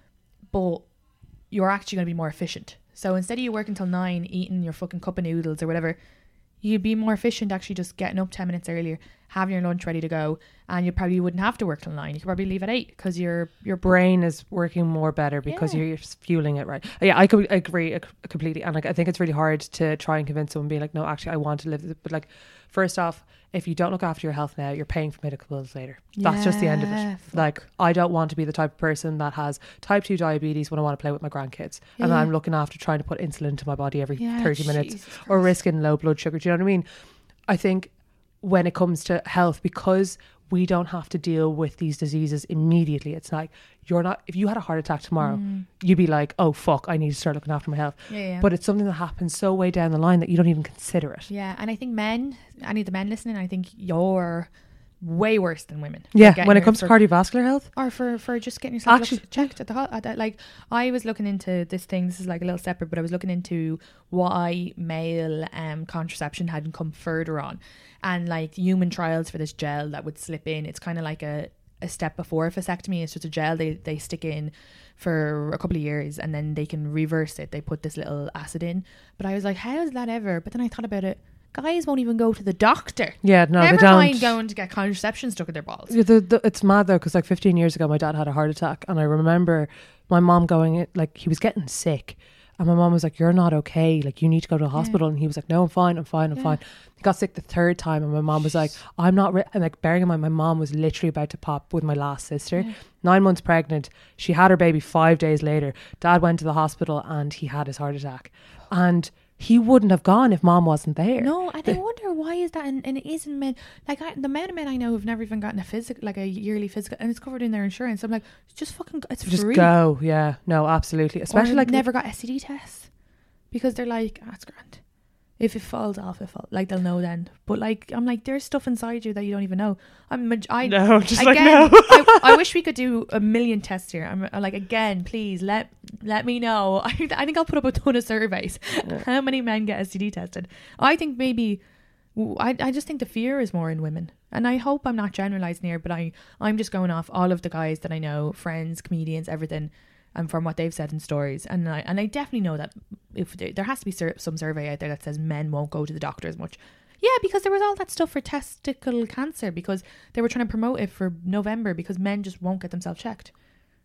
but you're actually going to be more efficient. So instead of you working till nine, eating your fucking cup of noodles or whatever, you'd be more efficient actually just getting up 10 minutes earlier, having your lunch ready to go, and you probably wouldn't have to work till nine. You could probably leave at eight because your your brain is working more better because Yeah. you're fueling it right. Yeah, I could agree uh, completely, and like I think it's really hard to try and convince someone, be like, no, actually, I want to live. But like, first off, if you don't look after your health now, you're paying for medical bills later. That's just the end of it. fuck. Like, I don't want to be the type of person that has type two diabetes when I want to play with my grandkids, and I'm looking after trying to put insulin into my body every Yeah, thirty minutes Jesus or risking low blood sugar. Do you know what I mean? I think when it comes to health, because we don't have to deal with these diseases immediately, it's like you're not, if you had a heart attack tomorrow, you'd be like, oh, fuck, I need to start looking after my health. Mm. Yeah, yeah. But it's something that happens so way down the line that you don't even consider it. yeah, and I think men, any of the men listening, I think you're way worse than women. Yeah, when it comes to cardiovascular health, or for for just getting yourself Actually- checked at the at that, like I was looking into this thing. This is like a little separate, but I was looking into why male um contraception hadn't come further on, and like human trials for this gel that would slip in. It's kind of like a a step before a vasectomy. It's just a gel they they stick in for a couple of years and then they can reverse it. They put this little acid in. But I was like, how is that ever? But then I thought about it. Guys won't even go to the doctor. yeah, no, Never they don't. mind going to get contraception stuck in their balls. Yeah, the, the, it's mad though, because like 15 years ago, my dad had a heart attack, and I remember my mom going, like, he was getting sick. And my mom was like, You're not okay. Like, you need to go to the hospital. And he was like, No, I'm fine. I'm fine. I'm Yeah. fine. He got sick the third time. And my mom was like, I'm not. Re-. And like, bearing in mind, my mom was literally about to pop with my last sister, nine months pregnant. She had her baby five days later. Dad went to the hospital and he had his heart attack. And he wouldn't have gone if mom wasn't there. No, and I wonder why is that, and, and it isn't men. Like I, the amount of men I know who've never even gotten a physical, like a yearly physical, and it's covered in their insurance. I'm like, just fucking, it's Just free. go. Yeah. No, absolutely. Especially or like never got STD tests because they're like, ah, it's grand. If it falls off, it falls. Like they'll know then. But like I'm like, there's stuff inside you that you don't even know. I'm. I No, [LAUGHS] just again, like no. I, I [LAUGHS] wish we could do a million tests here. I'm uh, like, again, please let let me know. [LAUGHS] I, I think I'll put up a ton of surveys. How many men get STD tested? I think maybe. I, I just think the fear is more in women, and I hope I'm not generalizing here, but I I'm just going off all of the guys that I know, friends, comedians, everything, and from what they've said in stories, and I and I definitely know that if there, there has to be sur- some survey out there that says men won't go to the doctor as much. Yeah, because there was all that stuff for testicle cancer because they were trying to promote it for November because men just won't get themselves checked.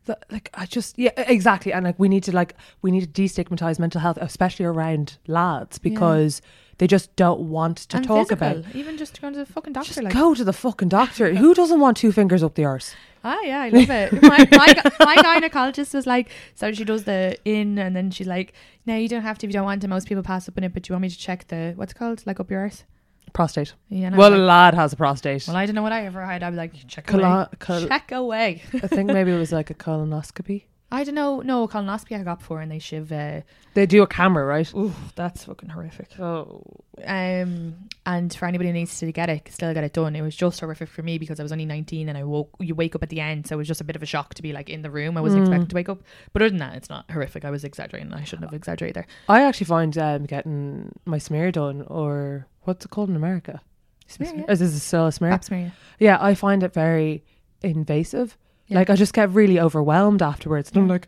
The- like I just yeah exactly and like we need to like we need to destigmatize mental health especially around lads because they just don't want to And talk physical, about even just going to the fucking doctor. just like, go to the fucking doctor who doesn't want two fingers up the arse Ah, yeah, I love it. My, my, my gynecologist was like, so she does the in, and then she's like, no, you don't have to if you don't want to. Most people pass up in it, but do you want me to check the, what's it called? Like up your arse? prostate Yeah, and I well was a like, lad has a prostate well, I don't know what I ever had. I'd be like, check Colo- away. col- check away. I think maybe it [LAUGHS] was like a colonoscopy I don't know. No, colonoscopy I got before, and they shiv. Uh, they do a camera right ooh, that's fucking horrific. oh Um, and for anybody who needs to get it, still get it done. It was just horrific for me because I was only 19 and I woke, you wake up at the end. So it was just a bit of a shock to be like in the room. I wasn't Mm. expecting to wake up. But other than that, it's not horrific. I was exaggerating. I shouldn't have exaggerated there. I actually find um, getting my smear done or what's it called in America Smear, yeah. is this still a smear Pap smear, yeah. yeah I find it very invasive Yeah. like I just get really overwhelmed afterwards and I'm like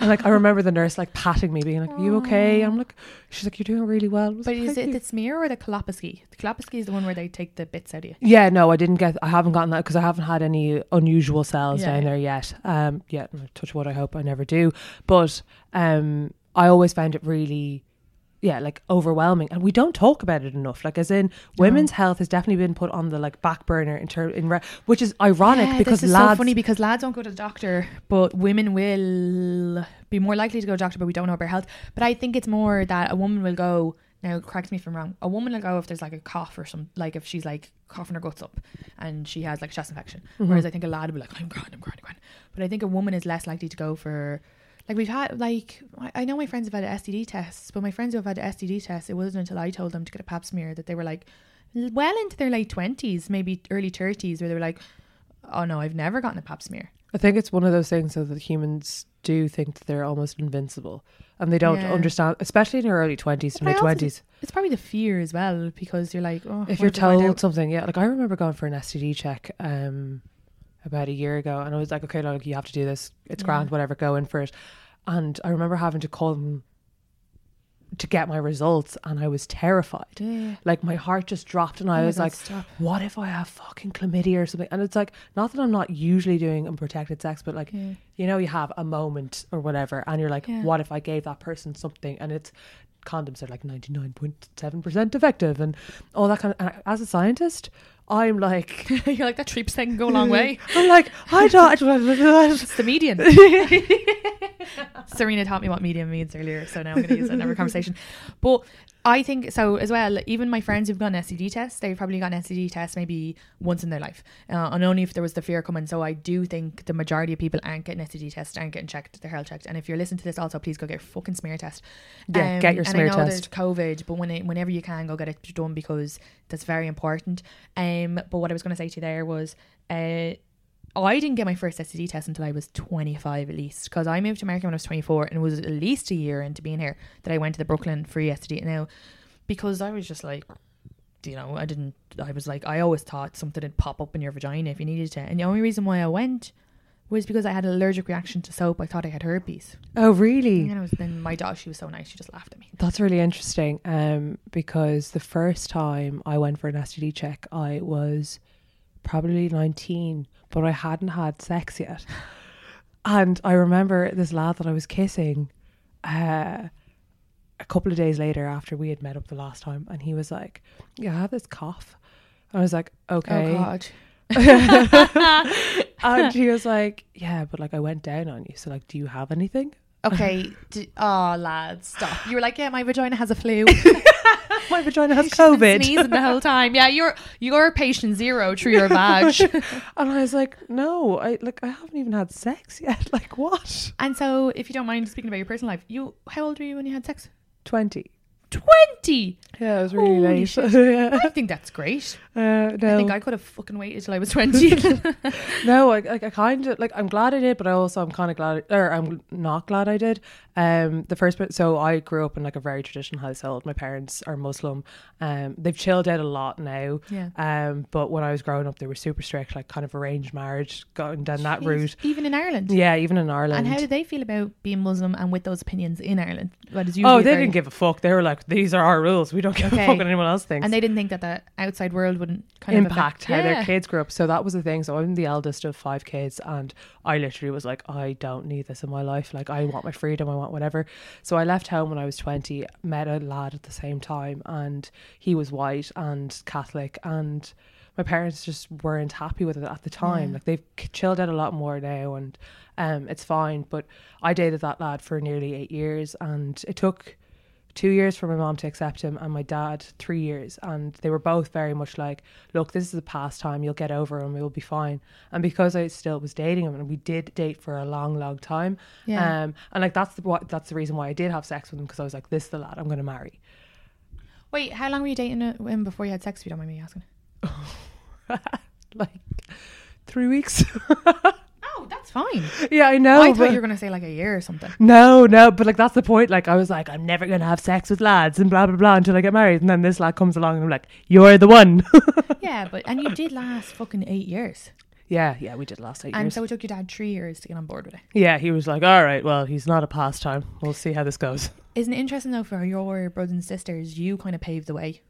and like I remember the nurse like patting me being like are you okay I'm like she's like you're doing really well But like, is it you." the smear or the colposcopy? The colposcopy is the one where they take the bits out of you. Yeah, no, I didn't get. I haven't gotten that because I haven't had any unusual cells Yeah, down yeah. there yet. Um, yeah, touch wood. I hope I never do. But um, I always found it really, yeah, like overwhelming, and we don't talk about it enough. Like, as in, women's health has definitely been put on the like back burner in term in re- which is ironic Yeah, because this is lads. so funny because lads don't go to the doctor, but women will be more likely to go to the doctor, but we don't know about health. But I think it's more that a woman will go. Now, correct me if I'm wrong. A woman will go if there's like a cough or some, like if she's like coughing her guts up and she has like a chest infection. Mm-hmm. Whereas I think a lad will be like, I'm grand, I'm grand, I'm grand. But I think a woman is less likely to go for, like we've had, like I- know my friends have had STD tests, but my friends who have had STD tests, it wasn't until I told them to get a pap smear that they were like, well into their late twenties, maybe early thirties, where they were like, oh no, I've never gotten a pap smear. I think it's one of those things that humans do think that they're almost invincible, and they don't Yeah. understand, especially in their early twenties to mid twenties. It's probably the fear as well because you're like, oh, if you're told something, yeah, like I remember going for an STD check um about a year ago, and I was like, okay, like you have to do this. It's Yeah. grand, whatever, go in for it. And I remember having to call them to get my results, and I was terrified. Yeah. Like my heart just dropped, and Oh I my was God, like, stop. what if I have fucking chlamydia or something? And it's like, not that I'm not usually doing unprotected sex, but like, Yeah. you know, you have a moment or whatever, and you're like, Yeah. what if I gave that person something? And it's condoms are like 99.7% effective and all that kind of. And as a scientist, I'm like, [LAUGHS] you're like that three percent can go a long way. [LAUGHS] I'm like, I don't. It's the median. [LAUGHS] Sarina taught me what median means earlier, so now I'm going to use it in every conversation. But I think so as well. Even my friends who've gotten STD tests, they've probably gotten STD tests maybe once in their life, uh, and only if there was the fear coming. So I do think the majority of people aren't getting STD tests, aren't getting checked, their health checked. And if you're listening to this, also please go get a fucking smear test. Yeah, get your and smear I know test. there's COVID, but when it, whenever you can, go get it done because that's very important. Um, but what I was going to say to you there was, uh, I didn't get my first STD test until I was 25 at least because I moved to America when I was 24 and it was at least a year into being here that I went to the Brooklyn free STD. Now, because I was just like, you know, I didn't, I was like, I always thought something would pop up in your vagina if you needed to. And the only reason why I went was because I had an allergic reaction to soap. I thought I had herpes. Oh, really? And it was then my dog, she was so nice, she just laughed at me. That's really interesting. Um, because the first time I went for an STD check, I was probably 19, but I hadn't had sex yet. And I remember this lad that I was kissing uh, a couple of days later after we had met up the last time, and he was like, Yeah, I have this cough. And I was like, Okay. Oh, God. [LAUGHS] [LAUGHS] and he was like, Yeah, but like I went down on you. So, like, do you have anything? Okay. [LAUGHS] D- oh, lads, stop. You were like, yeah, my vagina has a flu. [LAUGHS] My vagina has [LAUGHS] She's been COVID. sneezing the whole time. Yeah, you're you're patient zero through your vag. And I was like, no, I like I haven't even had sex yet. Like what? and so, if you don't mind speaking about your personal life, you how old were you when you had sex? Twenty. 20. Yeah, it was really Holy late. shit. yeah. I think that's great. Uh, no, I think I could have fucking waited till I was [LAUGHS] 20. [LAUGHS] no, I, like I kind of like I'm glad I did, but I also I'm kind of glad, or I'm not glad I did. Um, the first bit. So I grew up in like a very traditional household. My parents are Muslim. Um, they've chilled out a lot now. Yeah. Um, but when I was growing up, they were super strict, like kind of arranged marriage, going down that route. Even in Ireland. Yeah, even in Ireland. And how did they feel about being Muslim and with those opinions in Ireland? What is Oh, they very- didn't give a fuck. They were like, "These are our rules. We don't give Okay. a fuck what anyone else thinks." And they didn't think that the outside world wouldn't kind impact of how affect, their kids grew up. So that was the thing. So I'm the eldest of five kids, and I literally was like, I don't need this in my life. Like, I want my freedom. I want whatever. So I left home when I was 20, met a lad at the same time, and he was white and Catholic, and my parents just weren't happy with it at the time. Yeah. Like they've chilled out a lot more now, and um, it's fine. But I dated that lad for nearly eight years, and it took two years for my mom to accept him and my dad three years. And they were both very much like look this is a pastime. You'll get over him. We'll be fine. And because i still was dating him and we did date for a long long time Yeah. um and like that's the what that's the reason why i did have sex with him because i was like this is the lad i'm going to marry. Wait, how long were you dating uh, him before you had sex, if you don't mind me asking? [LAUGHS] like three weeks [LAUGHS] that's fine. yeah i know oh, I thought you were going to say like a year or something. no, no, but like that's the point. Like I was like, I'm never gonna have sex with lads and blah blah blah until I get married. And then this lad comes along and I'm like, You're the one. [LAUGHS] yeah, but and you did last fucking eight years. yeah, yeah, we did last eight And years. And so it took your dad three years to get on board with it. Yeah, he was like, all right, well, he's not a pastime. We'll see how this goes. Isn't it interesting though for your brothers and sisters, you kind of paved the way.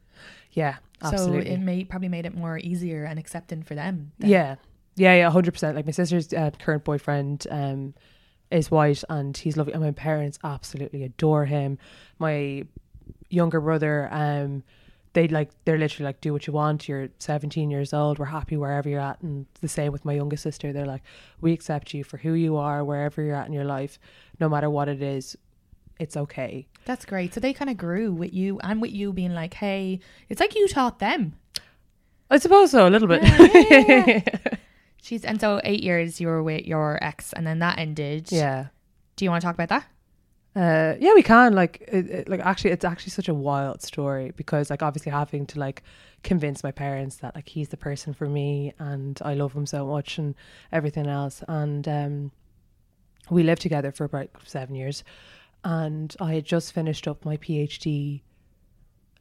Yeah, absolutely. So it made probably made it more easier and accepting for them. then. yeah, yeah, yeah, hundred percent. Like my sister's uh, current boyfriend um, is white, and he's lovely, and my parents absolutely adore him. My younger brother, um, they like they're literally like, do what you want. You're 17 years old. We're happy wherever you're at, and the same with my youngest sister. They're like, we accept you for who you are, wherever you're at in your life, no matter what it is. It's okay. That's great. So they kind of grew with you and with you being like, hey, it's like you taught them. I suppose so, a little bit. [LAUGHS] She's and so eight years you were with your ex and then that ended. yeah. Do you want to talk about that? Uh, yeah, we can. Like, it, it, like actually, it's actually such a wild story because, like, obviously having to like convince my parents that like he's the person for me and I love him so much and everything else. And um, we lived together for about seven years, and I had just finished up my PhD.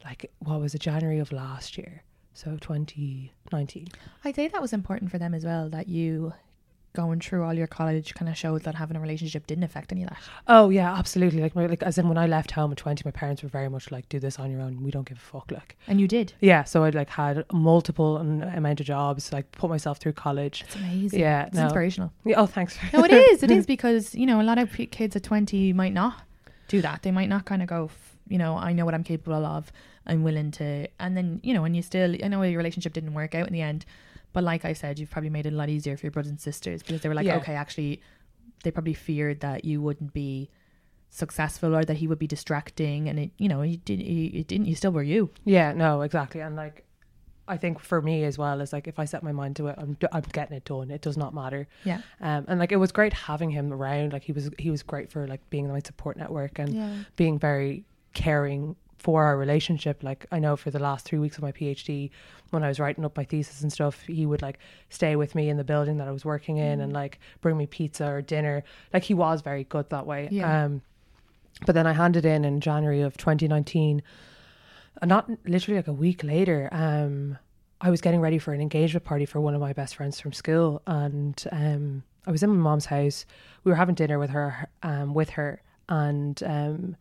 Like, what was it? January of last year, so twenty nineteen. I'd say that was important for them as well that you going through all your college kind of showed that having a relationship didn't affect any of that. Oh yeah, absolutely. Like, my, like as in when I left home at twenty, my parents were very much like, "Do this on your own. We don't give a fuck." Like. And you did. Yeah, so I'd like had multiple amount of jobs, like put myself through college. It's amazing. Yeah, It's no. inspirational. Yeah, oh, thanks. No, it is. It [LAUGHS] is because you know a lot of p- kids at twenty might not do that. They might not kind of go. f- You know, I know what I'm capable of. I'm willing to. And then you know, when you still, I know your relationship didn't work out in the end, but like I said, you've probably made it a lot easier for your brothers and sisters because they were like, Yeah. okay, actually, they probably feared that you wouldn't be successful or that he would be distracting, and it, you know, you did, it didn't. You still were you. Yeah, no, exactly. And like, I think for me as well is like if I set my mind to it, I'm I'm getting it done. It does not matter. Yeah. Um, and like it was great having him around. Like he was he was great for like being my support network and Yeah. being very caring for our relationship. Like I know for the last three weeks of my PhD, when I was writing up my thesis and stuff, he would like stay with me in the building that I was working in and like bring me pizza or dinner. Like he was very good that way. Yeah. Um, but then I handed in in January of 2019, and not literally like a week later. Um, I was getting ready for an engagement party for one of my best friends from school, and um, I was in my mom's house. We were having dinner with her, um, with her, and um,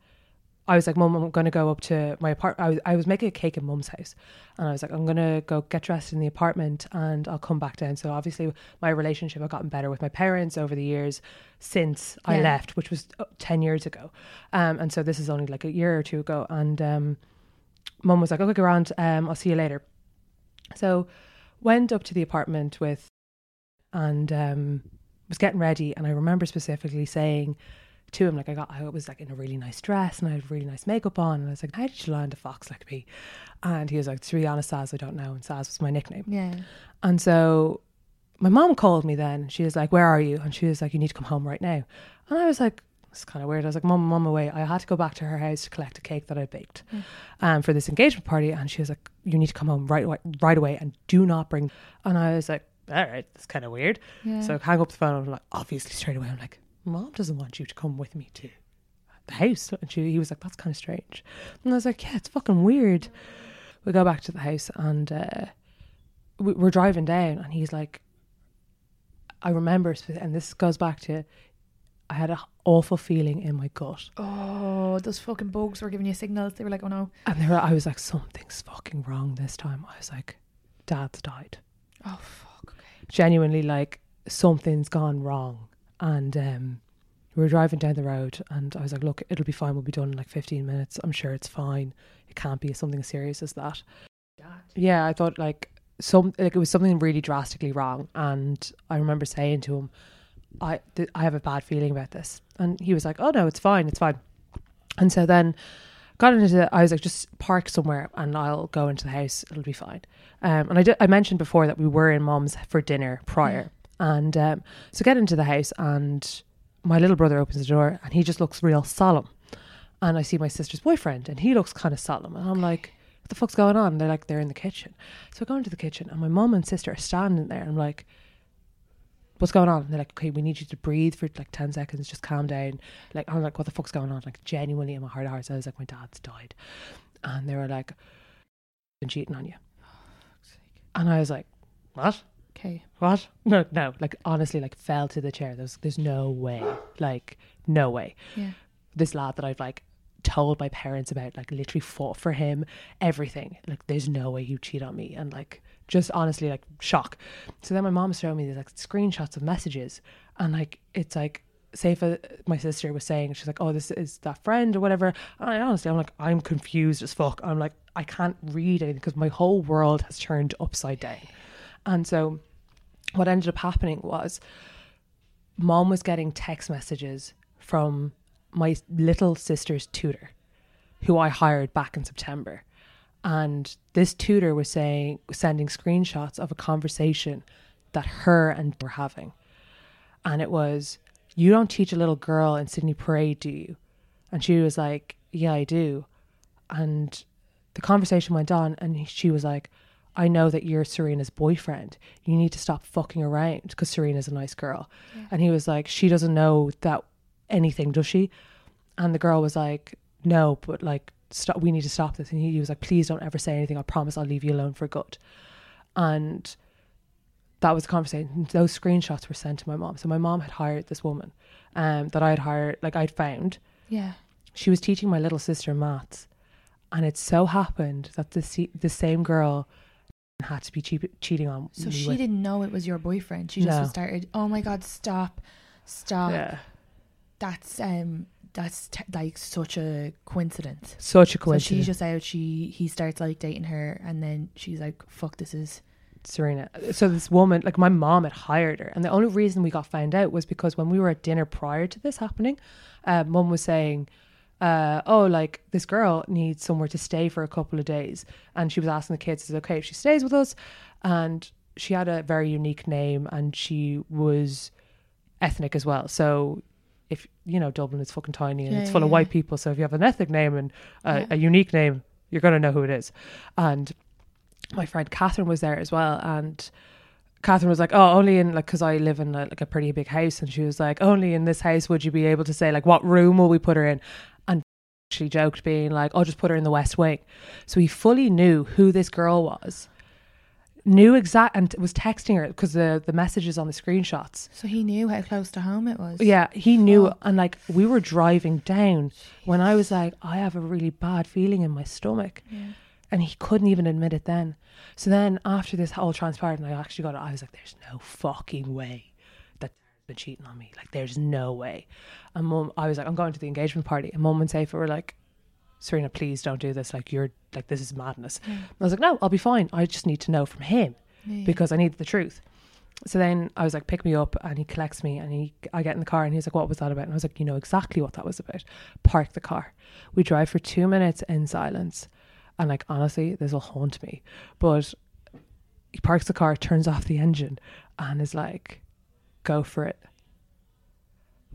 I was like, "Mum, I'm going to go up to my apartment." I was, I was making a cake in Mum's house, and I was like, "I'm going to go get dressed in the apartment, and I'll come back down." So obviously, my relationship had gotten better with my parents over the years since I left, which was uh, ten years ago, um, and so this is only like a year or two ago, and um, Mum was like, "Okay, Grant, um, I'll see you later." So went up to the apartment with and um was getting ready and I remember specifically saying to him like I got I was like in a really nice dress and I had really nice makeup on and I was like, How did you land a fox like me? And he was like, To be honest, Saz, I don't know and Saz was my nickname. Yeah. And so my mom called me then. She was like, Where are you? And she was like, You need to come home right now. And I was like, it's kind of weird. I was like, Mum, Mum, away. I had to go back to her house to collect a cake that I baked um, for this engagement party. And she was like, You need to come home right away, right away and do not bring. And I was like, All right, that's kind of weird. Yeah. So I hang up the phone. I'm like, Obviously, straight away, I'm like, Mom doesn't want you to come with me to the house. And she, he was like, That's kind of strange. And I was like, Yeah, it's fucking weird. We go back to the house and uh, we, we're driving down, and he's like, I remember, and this goes back to, I had an awful feeling in my gut, Oh, those fucking bugs were giving you signals. They were like, oh no. and there I was like, something's fucking wrong this time. I was like, Dad's died. Oh fuck. Okay. Genuinely, like something's gone wrong, and um, we were driving down the road, and I was like, look, it'll be fine. We'll be done in like fifteen minutes. I'm sure it's fine. It can't be something as serious as that. Yeah, I thought like some like it was something really drastically wrong, and I remember saying to him, "I th- I have a bad feeling about this," and he was like, "Oh no, it's fine, it's fine." And so then got into the, I was like, just park somewhere and I'll go into the house. It'll be fine. Um, and I did, I mentioned before that we were in mom's for dinner prior. And um, so get into the house and my little brother opens the door and he just looks real solemn. And I see my sister's boyfriend and he looks kind of solemn. And I'm like, what the fuck's going on? And they're like, they're in the kitchen. So I go into the kitchen and my mum and sister are standing there. And I'm like, what's going on? And they're like, okay, we need you to breathe for like 10 seconds, just calm down. Like, I'm like, what the fuck's going on? Like, genuinely in my heart of hearts, I was like, my dad's died. And they were like, been cheating on you. And I was like, what? Okay. What? No, no. Like, honestly, like, fell to the chair. There's, there's no way. Like, no way. Yeah. This lad that I've like told my parents about, like, literally fought for him, everything. Like, there's no way you cheat on me. And like, just honestly, like, shock. So then my mom showed me these like screenshots of messages, and like, it's like, say if uh, my sister was saying, she's like, oh, this is that friend or whatever. And I honestly, I'm like, I'm confused as fuck. I'm like, I can't read anything because my whole world has turned upside down. And so, what ended up happening was, mom was getting text messages from my little sister's tutor, who I hired back in September. And this tutor was saying, sending screenshots of a conversation that her and were having. And it was, You don't teach a little girl in Sydney Parade, do you? And she was like, Yeah, I do. And the conversation went on, and she was like, I know that you're Sarina's boyfriend. You need to stop fucking around because Sarina's a nice girl. And he was like, She doesn't know that anything, does she? And the girl was like, No, but like, stop. We need to stop this. And he, he was like, Please don't ever say anything. I promise I'll leave you alone for good. And that was the conversation. Those screenshots were sent to my mom. So my mom had hired this woman um, that I had hired, like I'd found. Yeah. She was teaching my little sister maths, and it so happened that the the same girl had to be cheap- cheating on So she with. didn't know it was your boyfriend. She just No. started. Oh my god! Stop! Stop! Yeah, That's um. That's t- like such a coincidence. such a So coincidence. she's just out. She he starts like dating her, and then she's like, "Fuck, this is." Sarina. So this woman, like my mom had hired her, and the only reason we got found out was because when we were at dinner prior to this happening, uh, mum was saying, uh, "Oh, like this girl needs somewhere to stay for a couple of days," and she was asking the kids, "Is it okay if she stays with us?" And she had a very unique name, and she was ethnic as well. So. If you know Dublin is fucking tiny and Yeah, it's full of white people, so if you have an ethnic name and a, Yeah. a unique name, you're gonna know who it is. And my friend Catherine was there as well, and Catherine was like, "Oh, only in like because I live in a, like a pretty big house," and she was like, "Only in this house would you be able to say like what room will we put her in?" She joked, being like, "I'll just put her in the west wing." So he fully knew who this girl was, knew exact, and was texting her because the the messages on the screenshots. So he knew how close to home it was. Yeah, he knew, Fuck. and like we were driving down when I was like, I have a really bad feeling in my stomach Yeah. and he couldn't even admit it then. So then after this whole transpired, and I actually got it, I was like, "There's no fucking way been cheating on me. Like, there's no way." And mum, I was like, "I'm going to the engagement party," and mum and Safa were like, "Sarina, please don't do this. Like, you're like this is madness." Mm. And I was like, "No, I'll be fine. I just need to know from him Yeah. because I need the truth." So then I was like, "Pick me up," and he collects me, and he, I get in the car, and he's like, "What was that about?" And I was like, "You know exactly what that was about." Park the car. We drive for two minutes in silence. And like honestly, this will haunt me. But he parks the car, turns off the engine, and is like, "Go for it."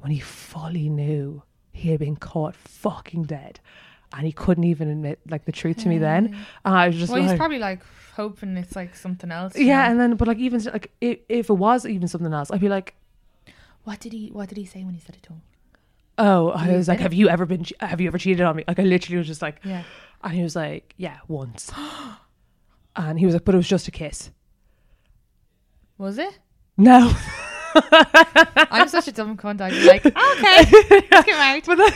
When he fully knew he had been caught fucking dead, and he couldn't even admit like the truth to me then. And I was just Well, he's probably like hoping it's like something else. yeah, know? and then but like even like if, if it was even something else, I'd be like, what did he? What did he say when he said it to him? oh, I was like, have you ever been? Have you ever cheated on me? Like I literally was just like, Yeah. and he was like, yeah, once, [GASPS] and he was like, but it was just a kiss. Was it? No. [LAUGHS] I'm such a dumb cunt. I'd be like, okay, let's get married. But then,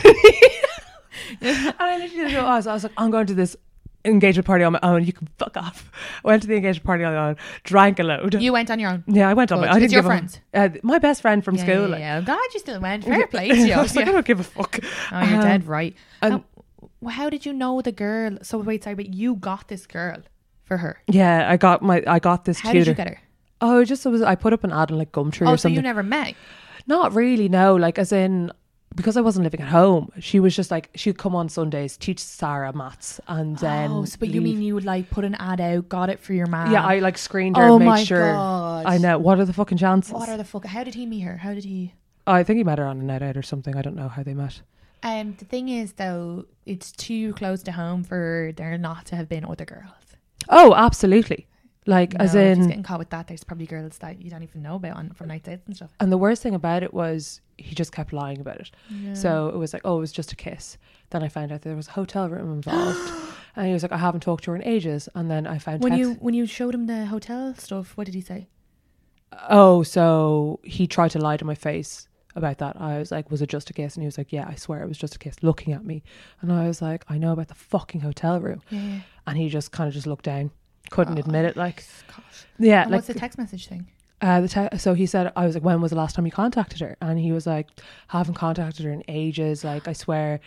[LAUGHS] and I literally I was, I was like, I'm going to this engagement party on my own. You can fuck off. I went to the engagement party on my own, drank a load. You went on your own. yeah, I went on Good. my. I didn't It's your give a- friends? Uh, my best friend from yeah, school. Yeah, like, yeah. I'm glad you still went. Fair play to [LAUGHS] you. I was like, I don't give a fuck. [LAUGHS] Oh, you're Um, dead right. and- And how did you know the girl? So wait, sorry, but you got this girl for her. Yeah, I got my. I got this How tutor. did you get her? Oh, just was. I put up an ad on like Gumtree Oh, or something. so you never met? Not really. No, like as in because I wasn't living at home. She was just like she'd come on Sundays, teach Sarah maths, and then. oh, so, but you mean you would like put an ad out, got it for your man? Yeah, I like screened her, Oh made my sure. God. I know. What are the fucking chances? What are the fuck? How did he meet her? How did he? I think he met her on a night out or something. I don't know how they met. Um, the thing is though, it's too close to home for there not to have been other girls. Oh, absolutely. Like as No, if he's in, getting caught with that, there's probably girls that you don't even know about on from night outs and stuff. and the worst thing about it was he just kept lying about it. Yeah. So it was like, oh, it was just a kiss. Then I found out there was a hotel room involved, [GASPS] and he was like, I haven't talked to her in ages. And then I found out when text- you when you showed him the hotel stuff, what did he say? oh, so he tried to lie to my face about that. I was like, was it just a kiss? And he was like, yeah, I swear it was just a kiss, looking at me. And I was like, I know about the fucking hotel room. Yeah. And he just kind of just looked down, couldn't Oh, admit it. Like, Gosh. yeah, And like what's the text message thing? Uh, the te- so he said, I was like, when was the last time you contacted her? And he was like, haven't contacted her in ages. Like, I swear,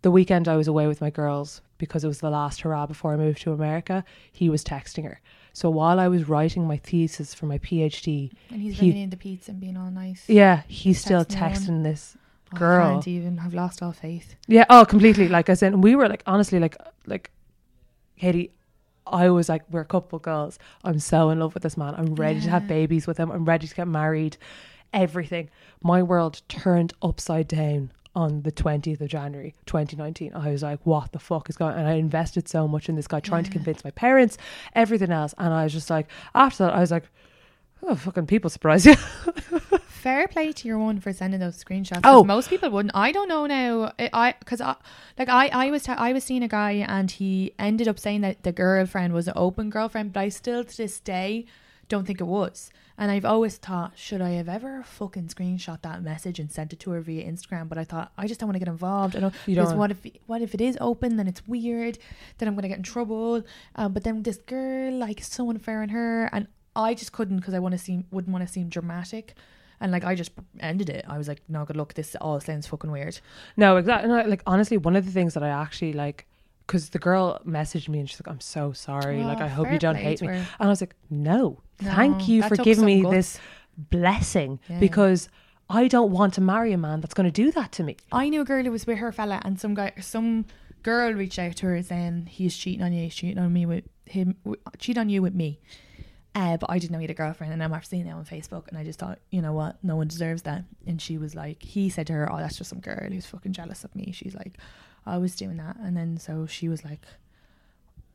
the weekend I was away with my girls because it was the last hurrah before I moved to America, he was texting her. So while I was writing my thesis for my PhD, And he's he- bringing in the pizza and being all nice. yeah, he's still texting texting this Oh, I girl. can't even. I've lost all faith. Yeah, oh, completely. Like I said, we were like, honestly, like, like, Katie, I was like, we're a couple girls. I'm so in love with this man. I'm ready to have babies with him. I'm ready to get married. Everything. My world turned upside down on the 20th of January 2019. I was like, what the fuck is going on? And I invested so much in this guy, trying to convince my parents, everything else. And I was just like, after that, I was like, oh, fucking people surprise you. [LAUGHS] Fair play to your one for sending those screenshots. Oh. Most people wouldn't. I don't know now. I- I because I like I I was I was seeing a guy and he ended up saying that the girlfriend was an open girlfriend, but I still to this day don't think it was. And I've always thought, should I have ever fucking screenshot that message and sent it to her via Instagram? But I thought I just don't want to get involved. I don't. You don't because what if what if it is open? Then it's weird. Then I'm gonna get in trouble. Um, but then this girl like so unfair on her, and I just couldn't because I want to seem wouldn't want to seem dramatic. And like I just ended it. I was like, no, good luck. This all sounds fucking weird. No, exactly. No, like honestly, one of the things that I actually like, because the girl messaged me and she's like, "I'm so sorry. Oh, like, Oh, I hope you don't hate me." her. And I was like, "No, No, thank you for giving me guts. this blessing Yeah. because I don't want to marry a man that's going to do that to me." I knew a girl who was with her fella, and some guy, some girl reached out to her saying he's cheating on you, he's cheating on me with him, cheat on you with me. Uh, but I didn't know he had a girlfriend, and I'm after seeing it on Facebook, and I just thought, you know what, no one deserves that. And she was like, he said to her, "Oh, that's just some girl who's fucking jealous of me." She's like, "I was doing that," and then so she was like,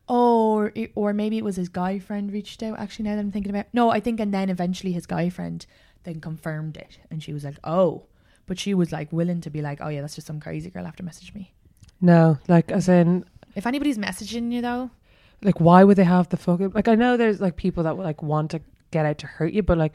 "Oh, or, it- or maybe it was his guy friend reached out." Actually, now that I'm thinking about, no, I think, and then eventually his guy friend then confirmed it, and she was like, "Oh." But she was like willing to be like, oh yeah, that's just some crazy girl after message me. No, like as in, If anybody's messaging you though, like, why would they have the fucking like? I know there's like people that like want to get out to hurt you, but like,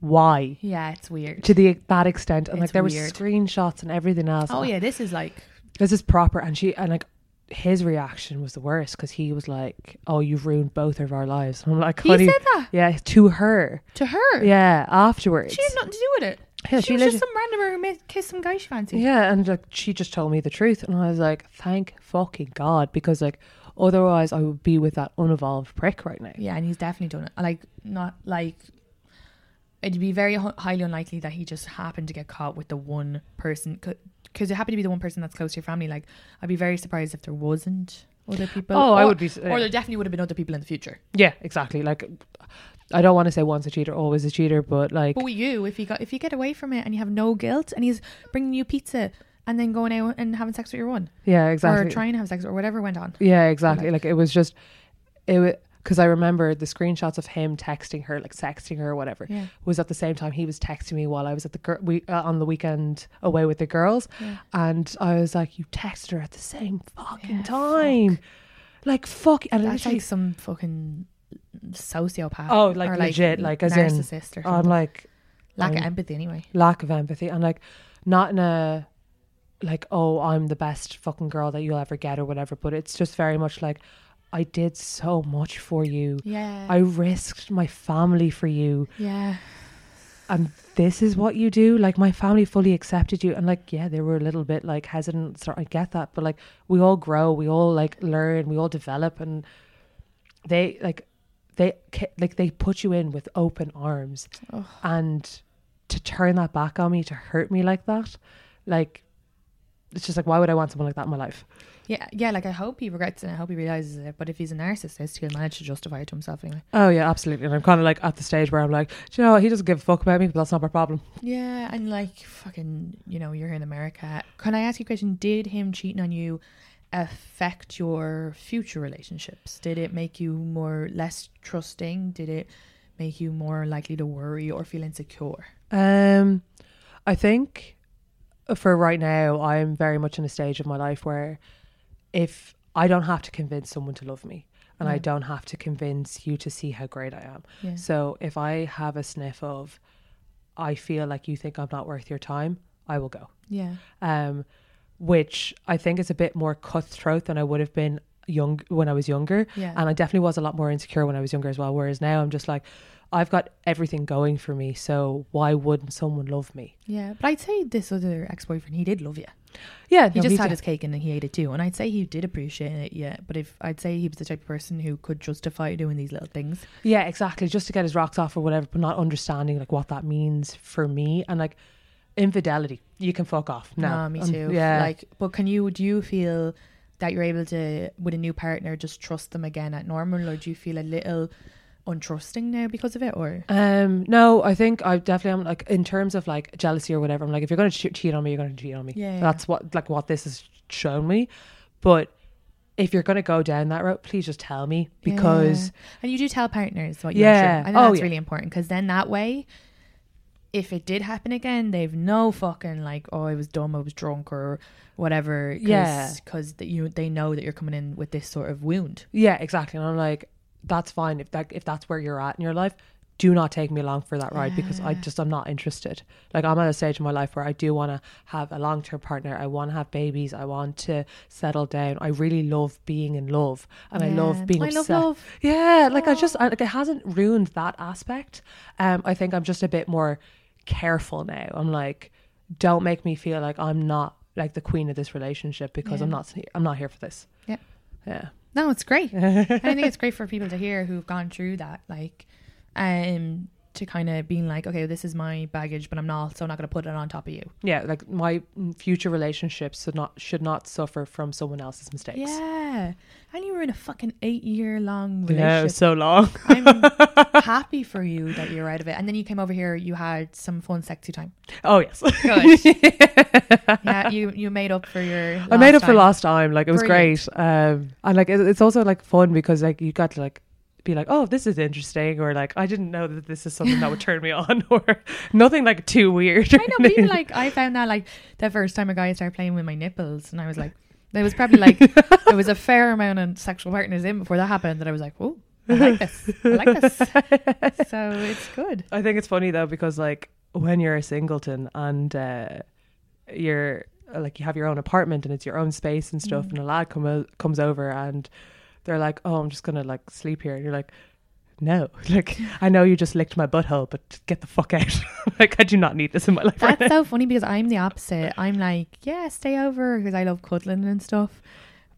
why? yeah, it's weird. To the that extent, and like It's there weird. was screenshots and everything else. Oh yeah, this is like this is proper and she and like his reaction was the worst because he was like oh you've ruined both of our lives and [LAUGHS] i'm like he honey said that yeah to her to her. yeah afterwards she had nothing to do with it. Yeah, she, she was just some randomer who made, kissed some guy she fancied. yeah and like she just told me the truth and i was like thank fucking god because like otherwise i would be with that unevolved prick right now Yeah, and he's definitely done it. Like not like it'd be very highly unlikely that he just happened to get caught with the one person because it happened to be the one person that's close to your family. Like I'd be very surprised if there wasn't other people. Oh, I would be- Or there definitely would have been other people in the future. yeah exactly like i don't want to say once a cheater always a cheater but like But with you, if you got if you get away from it and you have no guilt, and he's bringing you pizza and then going out and having sex with your one yeah, exactly. or trying to have sex or whatever went on. Yeah, exactly. Like- Like, it was just it was because I remember the screenshots of him texting her, like sexting her or whatever, Yeah. was at the same time he was texting me while I was at the gir- we uh, on the weekend away with the girls, Yeah. and I was like, "You texted her at the same fucking Yeah, time, like fuck." And That's like some fucking sociopath. Oh, like or legit, like, as in- narcissist or I'm like lack of I'm- empathy anyway. lack of empathy and like not in a like oh I'm the best fucking girl that you'll ever get or whatever, but it's just very much like I did so much for you. Yeah. I risked my family for you. Yeah. and this is what you do. Like my family fully accepted you. And like yeah they were a little bit like hesitant so i get that. But like we all grow. We all like learn. We all develop. And they like they like they put you in with open arms. And to turn that back on me to hurt me like that like it's just like why would i want someone like that in my life Yeah, yeah. Like I hope he regrets it. and I hope he realizes it. But if he's a narcissist, he'll manage to justify it to himself anyway. oh yeah absolutely and i'm kind of like at the stage where i'm like Do you know what? he doesn't give a fuck about me but that's not my problem Yeah, and like fucking, you know, you're in America. Can I ask you a question? Did him cheating on you affect your future relationships? Did it make you more less trusting? Did it make you more likely to worry or feel insecure? Um, I think for right now, I'm very much in a stage of my life where if I don't have to convince someone to love me, and I don't have to convince you to see how great I am. Yeah. So if I have a sniff of, I feel like you think I'm not worth your time, I will go. Yeah. Um, which I think is a bit more cutthroat than I would have been young when I was younger. Yeah. And I definitely was a lot more insecure when I was younger as well. Whereas now I'm just like, I've got everything going for me. So why wouldn't someone love me? Yeah. But I'd say this other ex boyfriend, he did love you. Yeah, He no, just had did. his cake and he ate it too. And I'd say he did appreciate it, yeah. But if I'd say he was the type of person who could justify doing these little things. Yeah, exactly. Just to get his rocks off or whatever, but not understanding like what that means for me and like infidelity. You can fuck off. No, Nah, me Um, too. yeah, Like, but can you do you feel that you're able to with a new partner just trust them again at normal, or do you feel a little untrusting now because of it? Or Um, no, I think I definitely am like in terms of like jealousy or whatever. I'm like, if you're going to cheat on me, you're going to cheat on me. Yeah, that's what like what this has shown me. But if you're going to go down that route, please just tell me because Yeah. and you do tell partners what you're Yeah. sure. I think Oh, that's yeah. really important because then that way. If it did happen again, they've no fucking like, oh, I was dumb, I was drunk, or whatever. Cause, Yeah. because you they know that you're coming in with this sort of wound. yeah, exactly. And I'm like, that's fine if that if that's where you're at in your life. Do not take me along for that ride because I just I'm not interested. Like I'm at a stage in my life where I do want to have a long term partner. I want to have babies. I want to settle down. I really love being in love, and I love being I love love. Yeah, like I just I, like it hasn't ruined that aspect. Um, I think I'm just a bit more careful now. I'm like, don't make me feel like I'm not like the queen of this relationship because I'm not I'm not here for this. Yeah. Yeah. No, it's great. [LAUGHS] I think it's great for people to hear who've gone through that, like, um, to kind of being like, okay, this is my baggage, but I'm not, so I'm not going to put it on top of you. Yeah, like my future relationships should not should not suffer from someone else's mistakes. Yeah, and you were in a fucking eight year long relationship. was so long. [LAUGHS] I'm [LAUGHS] happy for you that you're out of it, and then you came over here. You had some fun, sexy time. oh yes. Good. [LAUGHS] yeah, you you made up for your. I made up for last time. Like it was Brilliant. great. Um, and like it, it's also like fun because like you got to like be like, oh, this is interesting, or like I didn't know that this is something that would turn me on, [LAUGHS] or nothing like too weird. I know, but even like I found that like the first time a guy started playing with my nipples, and I was like, there was probably like there was a fair amount of sexual partners in before that happened. That I was like, oh, I like this, I like this. [LAUGHS] so it's good. I think it's funny though because like when you're a singleton and uh, you're like you have your own apartment and it's your own space and stuff, and a lad come o- comes over and they're like, "Oh, I'm just gonna like sleep here," and you're like. No, [LAUGHS] like I know you just licked my butthole, but get the fuck out. [LAUGHS] like I do not need this in my life. right That's so funny because I'm the opposite. I'm like, yeah, stay over because I love cuddling and stuff.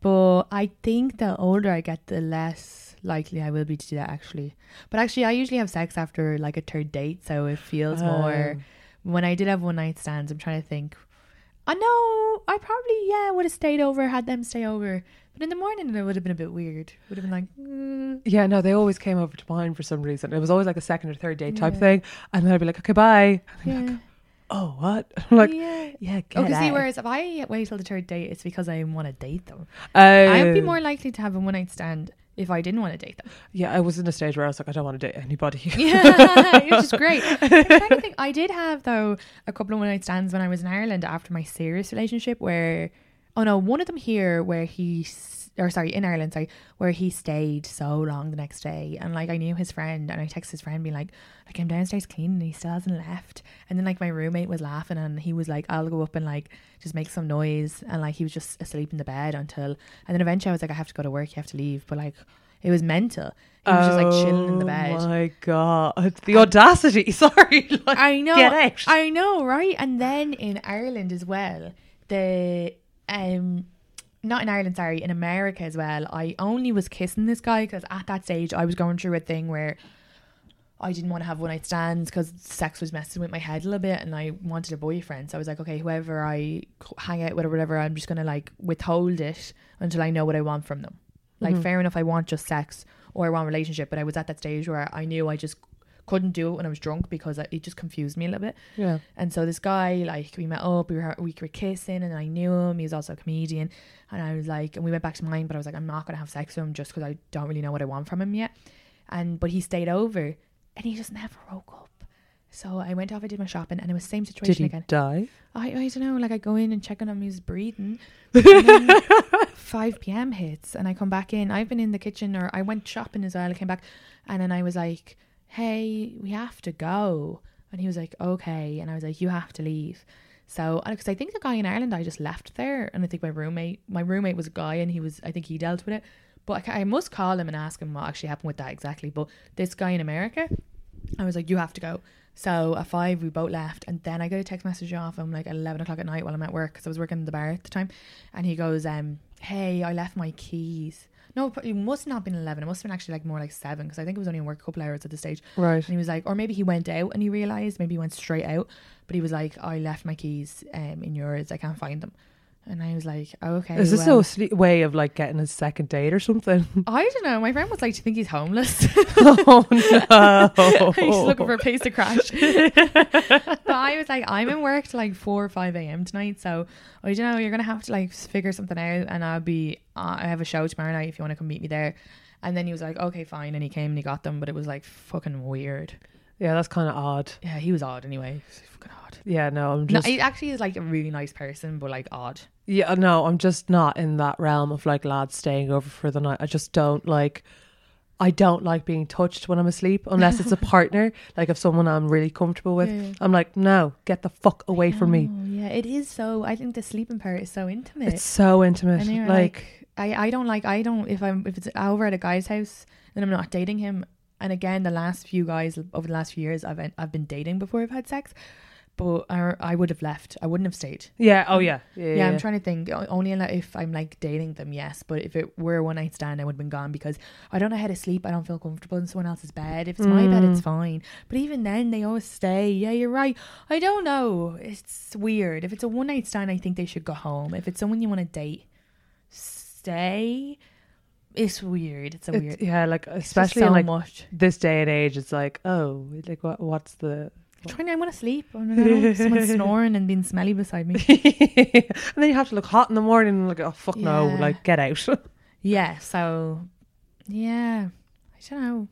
But I think the older I get, the less likely I will be to do that actually. But actually, I usually have sex after like a third date, so it feels oh. more. Oh. When I did have one night stands, I'm trying to think. I know I probably yeah would have stayed over, had them stay over. But in the morning, it would have been a bit weird. Would have been like, mm, Yeah, no, they always came over to mine for some reason. It was always like a second or third date type Yeah. thing, and then I'd be like, "Okay, bye." Yeah. like, oh what? [LAUGHS] like yeah. yeah, Oh, get because see, whereas if I wait till the third date, it's because I want to date them. Oh. I'd be more likely to have a one night stand if I didn't want to date them. Yeah, I was in a stage where I was like, I don't want to date anybody. [LAUGHS] Yeah, which is great. [LAUGHS] I'm think. I did have though a couple of one night stands when I was in Ireland after my serious relationship. Where, oh no, one of them here where he, or sorry, in Ireland, sorry, where he stayed so long the next day, and like I knew his friend, and I texted his friend being like, I came downstairs clean, and he still hasn't left. And then like my roommate was laughing, and he was like, I'll go up and like just make some noise, and like he was just asleep in the bed until, and then eventually I was like, I have to go to work, you have to leave, but like. It was mental. He was just like chilling in the bed. Oh my god, the audacity! [LAUGHS] Sorry, like, I know. I know, right? And then in Ireland as well, the um not in Ireland, sorry, in America as well. I only was kissing this guy because at that stage I was going through a thing where I didn't want to have one night stands because sex was messing with my head a little bit, and I wanted a boyfriend. So I was like, okay, whoever I hang out with or whatever, I'm just gonna like withhold it until I know what I want from them. Like, fair enough, I want just sex or I want a relationship, but I was at that stage where I knew I just couldn't do it when I was drunk because it just confused me a little bit. yeah. And so this guy, like, we met up, we were we were kissing, and I knew him. He was also a comedian, and I was like, and we went back to mine, but I was like, I'm not gonna have sex with him just because I don't really know what I want from him yet. And but he stayed over, and he just never woke up. So I went off, I did my shopping, and it was the same Did situation he again. die? I I don't know, like I go in and check on him, he's breathing. [LAUGHS] 5 p.m. hits, and I come back in. I've been in the kitchen, or I went shopping as well. I came back, and then I was like, "Hey, we have to go." And he was like, "Okay," and I was like, "You have to leave." So, because I think the guy in Ireland, I just left there, and I think my roommate, my roommate was a guy, and he was, I think he dealt with it. But I, I must call him and ask him what actually happened with that exactly. But this guy in America, I was like, you have to go. So at five, we both left, and then I got a text message off him like eleven o'clock at night while I'm at work because I was working in the bar at the time, and he goes, um, "Hey, I left my keys." No, it must not have been eleven. It must have been actually like more like seven because I think it was only in work a couple hours at the stage. Right. And he was like, or maybe he went out and he realized, maybe he went straight out, but he was like, "I left my keys um in yours. I can't find them." And I was like, okay. Is this well. a sle- way of like getting a second date or something? [LAUGHS] I don't know. My friend was like, "Do you think he's homeless?" [LAUGHS] oh no! He's looking for a place to crash. [LAUGHS] but I was like, I'm in work till like four or five a.m. tonight, so I don't know. You're gonna have to like figure something out, and I'll be. Uh, I have a show tomorrow night if you want to come meet me there. And then he was like, okay, fine, and he came and he got them, but it was like fucking weird. Yeah, that's kind of odd. Yeah, he was odd anyway. Fucking odd. Yeah, no, I'm No, just he actually is like a really nice person, but like odd. Yeah, no, I'm just not in that realm of like lads staying over for the night. I just don't like. I don't like being touched when I'm asleep unless it's a [LAUGHS] partner. Like if someone I'm really comfortable with, Yeah. I'm like, no, get the fuck away from me. Yeah, it is so. I think the sleeping part is so intimate. It's so intimate. Like, like, I, I don't like I don't if I'm if it's over at a guy's house and I'm not dating him. And again, the last few guys over the last few years I've I've been dating before I've had sex, but I, I would have left. I wouldn't have stayed. yeah, oh yeah, yeah. Yeah, yeah, I'm trying to think. Only if I'm like dating them, yes. But if it were a one night stand, I would have been gone because I don't know how to sleep. I don't feel comfortable in someone else's bed. If it's my bed, it's Mm. fine. But even then, they always stay. Yeah, you're right. I don't know. It's weird. If it's a one night stand, I think they should go home. If it's someone you want to date, stay. It's weird. It's a It's- weird. yeah, like especially so in like much. this day and age, it's like, oh, like what? What's the? I'm trying. I want to sleep. Don't know. Someone snoring and being smelly beside me. [LAUGHS] and then you have to look hot in the morning and like, oh fuck no, Yeah. like get out. [LAUGHS] Yeah, so yeah, I don't know.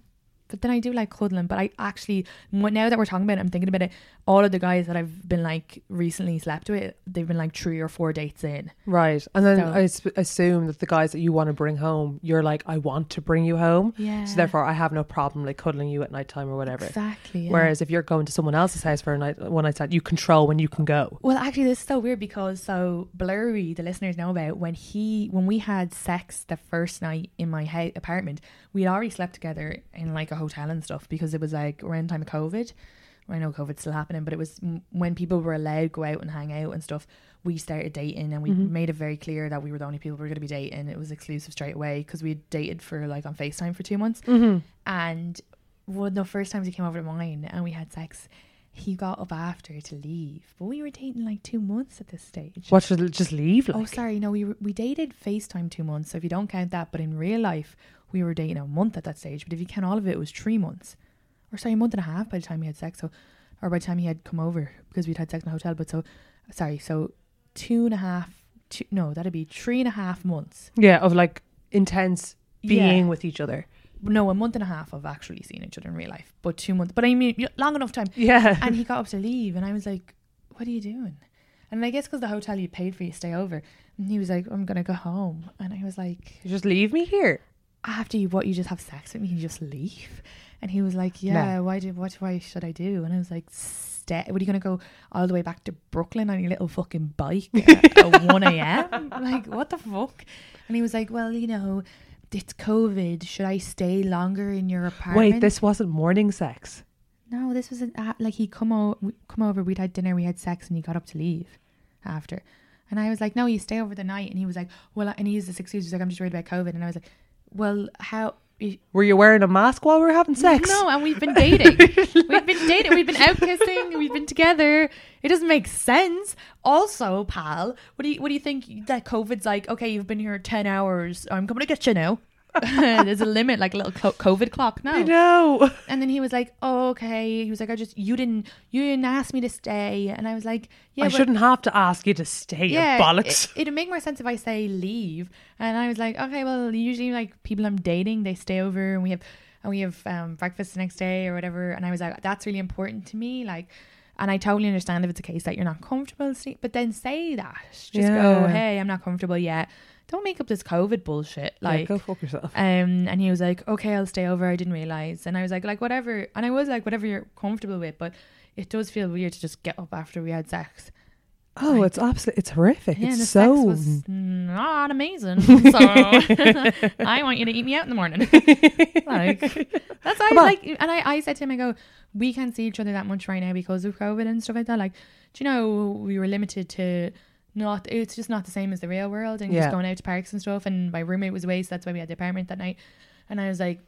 But then I do like cuddling. But I actually, now that we're talking about it, I'm thinking about it. All of the guys that I've been like recently slept with, they've been like three or four dates in. right, and then So- I sp- assume that the guys that you want to bring home, you're like, I want to bring you home, Yeah. so therefore I have no problem like cuddling you at night time or whatever. exactly. yeah. Whereas if you're going to someone else's house for a night, one night stand, you control when you can go. Well, actually, this is so weird because so Blurry, the listeners know about when he when we had sex the first night in my he- apartment, we already slept together in like a hotel and stuff because it was like around time of COVID. I know COVID's still happening, but it was m- when people were allowed to go out and hang out and stuff. We started dating and we made it very clear that we were the only people we were going to be dating. It was exclusive straight away because we had dated for like on Facetime for two months. Mm-hmm. And one of the first times he came over to mine and we had sex, he got up after to leave. But we were dating like two months at this stage. What should just leave? Like, Oh, sorry. No, we we dated FaceTime two months. So if you don't count that, but in real life, we were dating a month at that stage. But if you count all of it, it was three months. Or sorry, a month and a half by the time we had sex. So or by the time he had come over because we'd had sex in a hotel. But so, sorry, so two and a half, two, no, that'd be three and a half months. Yeah, of like intense being Yeah. with each other. No, a month and a half of actually seeing each other in real life, but two months. But I mean, long enough time. Yeah. And he got up to leave, and I was like, "What are you doing?" And I guess because the hotel you paid for, you stay over. And he was like, "I'm gonna go home," and I was like, You just leave me here. After you what you just have sex with me you just leave? And he was like yeah why did what why should i do? And i was like stay what are you gonna go all the way back to brooklyn on your little fucking bike at, at [LAUGHS] 1am like what the fuck? And he was like well you know it's covid. Should i stay longer in your apartment? Wait, this wasn't morning sex. no this was an, uh, like he come, o- come over we'd had dinner we had sex and he got up to leave after. And i was like no you stay over the night. And he was like well and he used this excuse he's like i'm just worried about covid. And i was like well how Were you wearing a mask while we were having sex? no, and we've been [LAUGHS] dating. we've been dating. We've been out kissing. We've been together. It doesn't make sense. Also, pal, what do you what do you think that COVID's like? Okay, you've been here ten hours. I'm coming to get you now. [LAUGHS] There's a limit, like a little co- COVID clock now. I know. [LAUGHS] And then he was like, oh, "Okay." He was like, "I just you didn't you didn't ask me to stay," and I was like, "Yeah, I but- shouldn't have to ask you to stay, yeah, you bollocks. It, it'd make more sense if I say leave. And I was like, okay, well, usually like people I'm dating, they stay over and we have and we have um, breakfast the next day or whatever. And I was like, that's really important to me. Like, and I totally understand if it's a case that you're not comfortable, sleep, but then say that. Just go, hey, I'm not comfortable yet. Don't make up this COVID bullshit. Like, Like, go fuck yourself. um, and he was like, "Okay, I'll stay over." I didn't realize, and I was like, "Like whatever." And I was like, "Whatever you're comfortable with," but it does feel weird to just get up after we had sex. Oh, it's absolutely, it's horrific. Yeah, it's so. not amazing. [LAUGHS] So I want you to eat me out in the morning. [LAUGHS] like that's I Come on. like, and I, I said to him, I go, we can't see each other that much right now because of COVID and stuff like that. Like, do you know we were limited to not? It's just not the same as the real world, and Yeah. just going out to parks and stuff. And my roommate was away, so that's why we had the apartment that night. And I was like.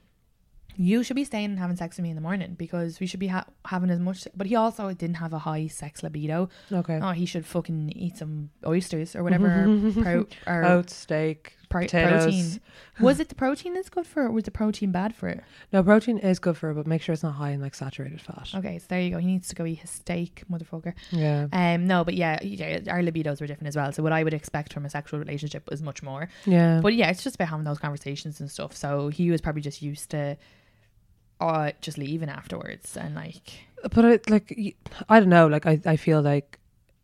You should be staying and having sex with me in the morning because we should be ha- having as much. But he also didn't have a high sex libido. okay. Oh, he should fucking eat some oysters or whatever. [LAUGHS] pro, or Oats, steak, pro- potatoes. protein. Was it the protein that's good for it, or was the protein bad for it? No, protein is good for it, but make sure it's not high in like saturated fat. Okay, so there you go. He needs to go eat his steak, motherfucker. Yeah. Um, no, but yeah, yeah, our libidos were different as well. So what I would expect from a sexual relationship was much more. Yeah. But yeah, it's just about having those conversations and stuff. So he was probably just used to, uh, just leaving afterwards and like, but it, like I don't know. Like I, I feel like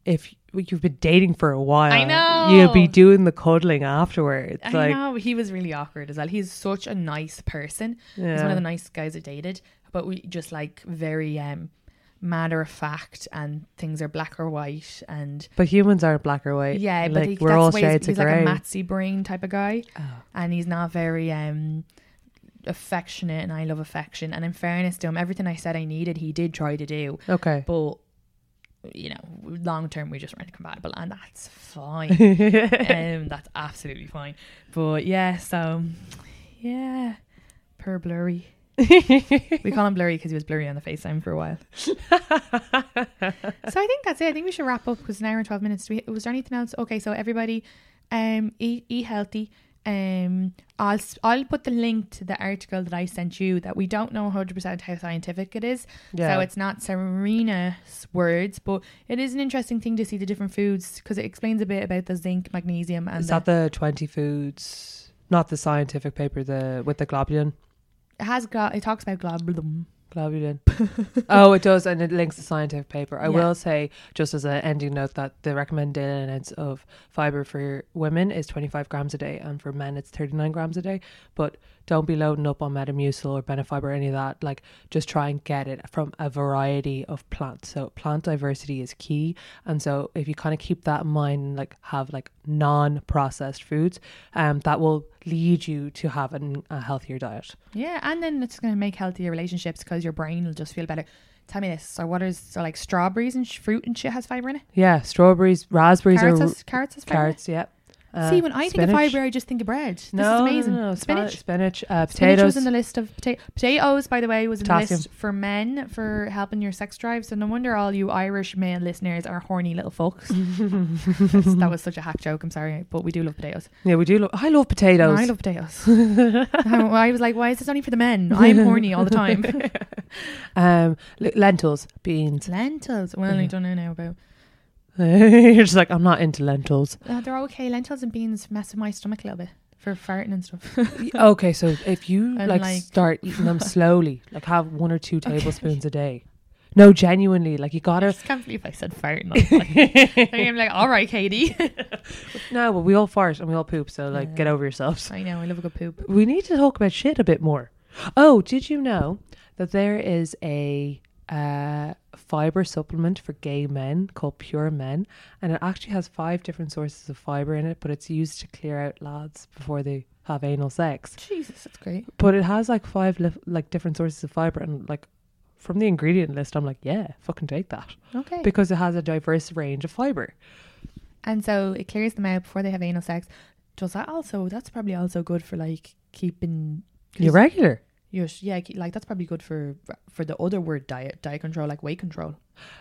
if you've been dating for a while, I know. you'll be doing the cuddling afterwards. I like know he was really awkward as well. He's such a nice person. He's one of the nice guys I dated, but we just like very um matter of fact and things are black or white and but humans aren't black or white. yeah, like but he, we're that's all way he's, he's of like a Matsy brain type of guy, Oh. and he's not very um affectionate. And I love affection. And in fairness to him, everything I said I needed, he did try to do, Okay. but. You know, long term we just weren't compatible, and that's fine. [LAUGHS] um, that's absolutely fine. But yeah, so yeah, per blurry. we call him blurry because he was blurry on the FaceTime for a while. [LAUGHS] so I think that's it. I think we should wrap up because an hour and twelve minutes. We, was there anything else? Okay, so everybody, um, eat eat healthy. Um, I'll I'll put the link to the article that I sent you that we don't know hundred percent how scientific it is. Yeah. So it's not Sarina's words, but it is an interesting thing to see the different foods because it explains a bit about the zinc, magnesium, and Is the, that the twenty foods? Not the scientific paper. The with the globulin. it has it talks about globulin. Globulin. [LAUGHS] oh, it does, and it links the scientific paper. I Yeah. will say, just as an ending note, that the recommended amounts of fiber for women is 25 grams a day, and for men it's 39 grams a day. But don't be loading up on Metamucil or Benefiber or any of that. Like, just try and get it from a variety of plants. So plant diversity is key, and so if you kind of keep that in mind, and like have like non-processed foods, um, that will lead you to have an, a healthier diet. Yeah, and then it's going to make healthier relationships because your brain will just feel better. Tell me this. So what is so like strawberries and sh- fruit and shit has fiber in it? Yeah, strawberries, raspberries, Carrots or has carrots has fiber. in it? carrots. Yeah. Uh, See, when I think spinach. of fibre, I just think of bread. This no, is amazing. No, no, Spinach. spinach, uh, Spinach potatoes. was in the list of pota- potatoes. By the way, was in the list for men for helping your sex drive. So no wonder all you Irish male listeners are horny little folks. [LAUGHS] That was such a hack joke. I'm sorry, but we do love potatoes. yeah, we do. Lo- I love potatoes. I love potatoes. I [LAUGHS] I was like, why is this only for the men? I'm horny all the time. [LAUGHS] um, lentils, beans. Lentils. Well, I don't know now about. [LAUGHS] You're just like, I'm not into lentils. Uh, they're okay. Lentils and beans mess with my stomach a little bit for farting and stuff. okay, so if you [LAUGHS] like, like- start [LAUGHS] eating them slowly, like have one or two tablespoons a day. No, genuinely, like you I gotta. just can't believe I said farting. I I'm like, all right, Katie. No, but we all fart and we all poop, so like, get over yourselves. I know. I love a good poop. We need to talk about shit a bit more. Oh, did you know that there is a uh, fiber supplement for gay men called Pure Men, and it actually has five different sources of fiber in it, but it's used to clear out lads before they have anal sex. Jesus, that's great. But it has like five li- like different sources of fiber, and like from the ingredient list, I'm like, yeah, fucking take that Okay. because it has a diverse range of fiber. and so it clears them out before they have anal sex. Does that also? That's probably also good for like keeping. You're regular. You're- yeah, like that's probably good for for the other word diet, diet control, like weight control.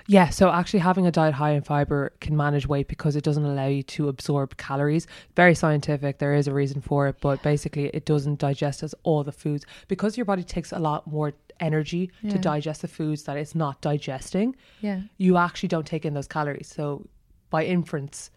Yeah, so actually having a diet high in fiber can manage weight because it doesn't allow you to absorb calories. Very scientific, there is a reason for it, but basically it doesn't digest as all the foods because your body takes a lot more energy to digest the foods that it's not digesting. Yeah. You actually don't take in those calories. So by inference,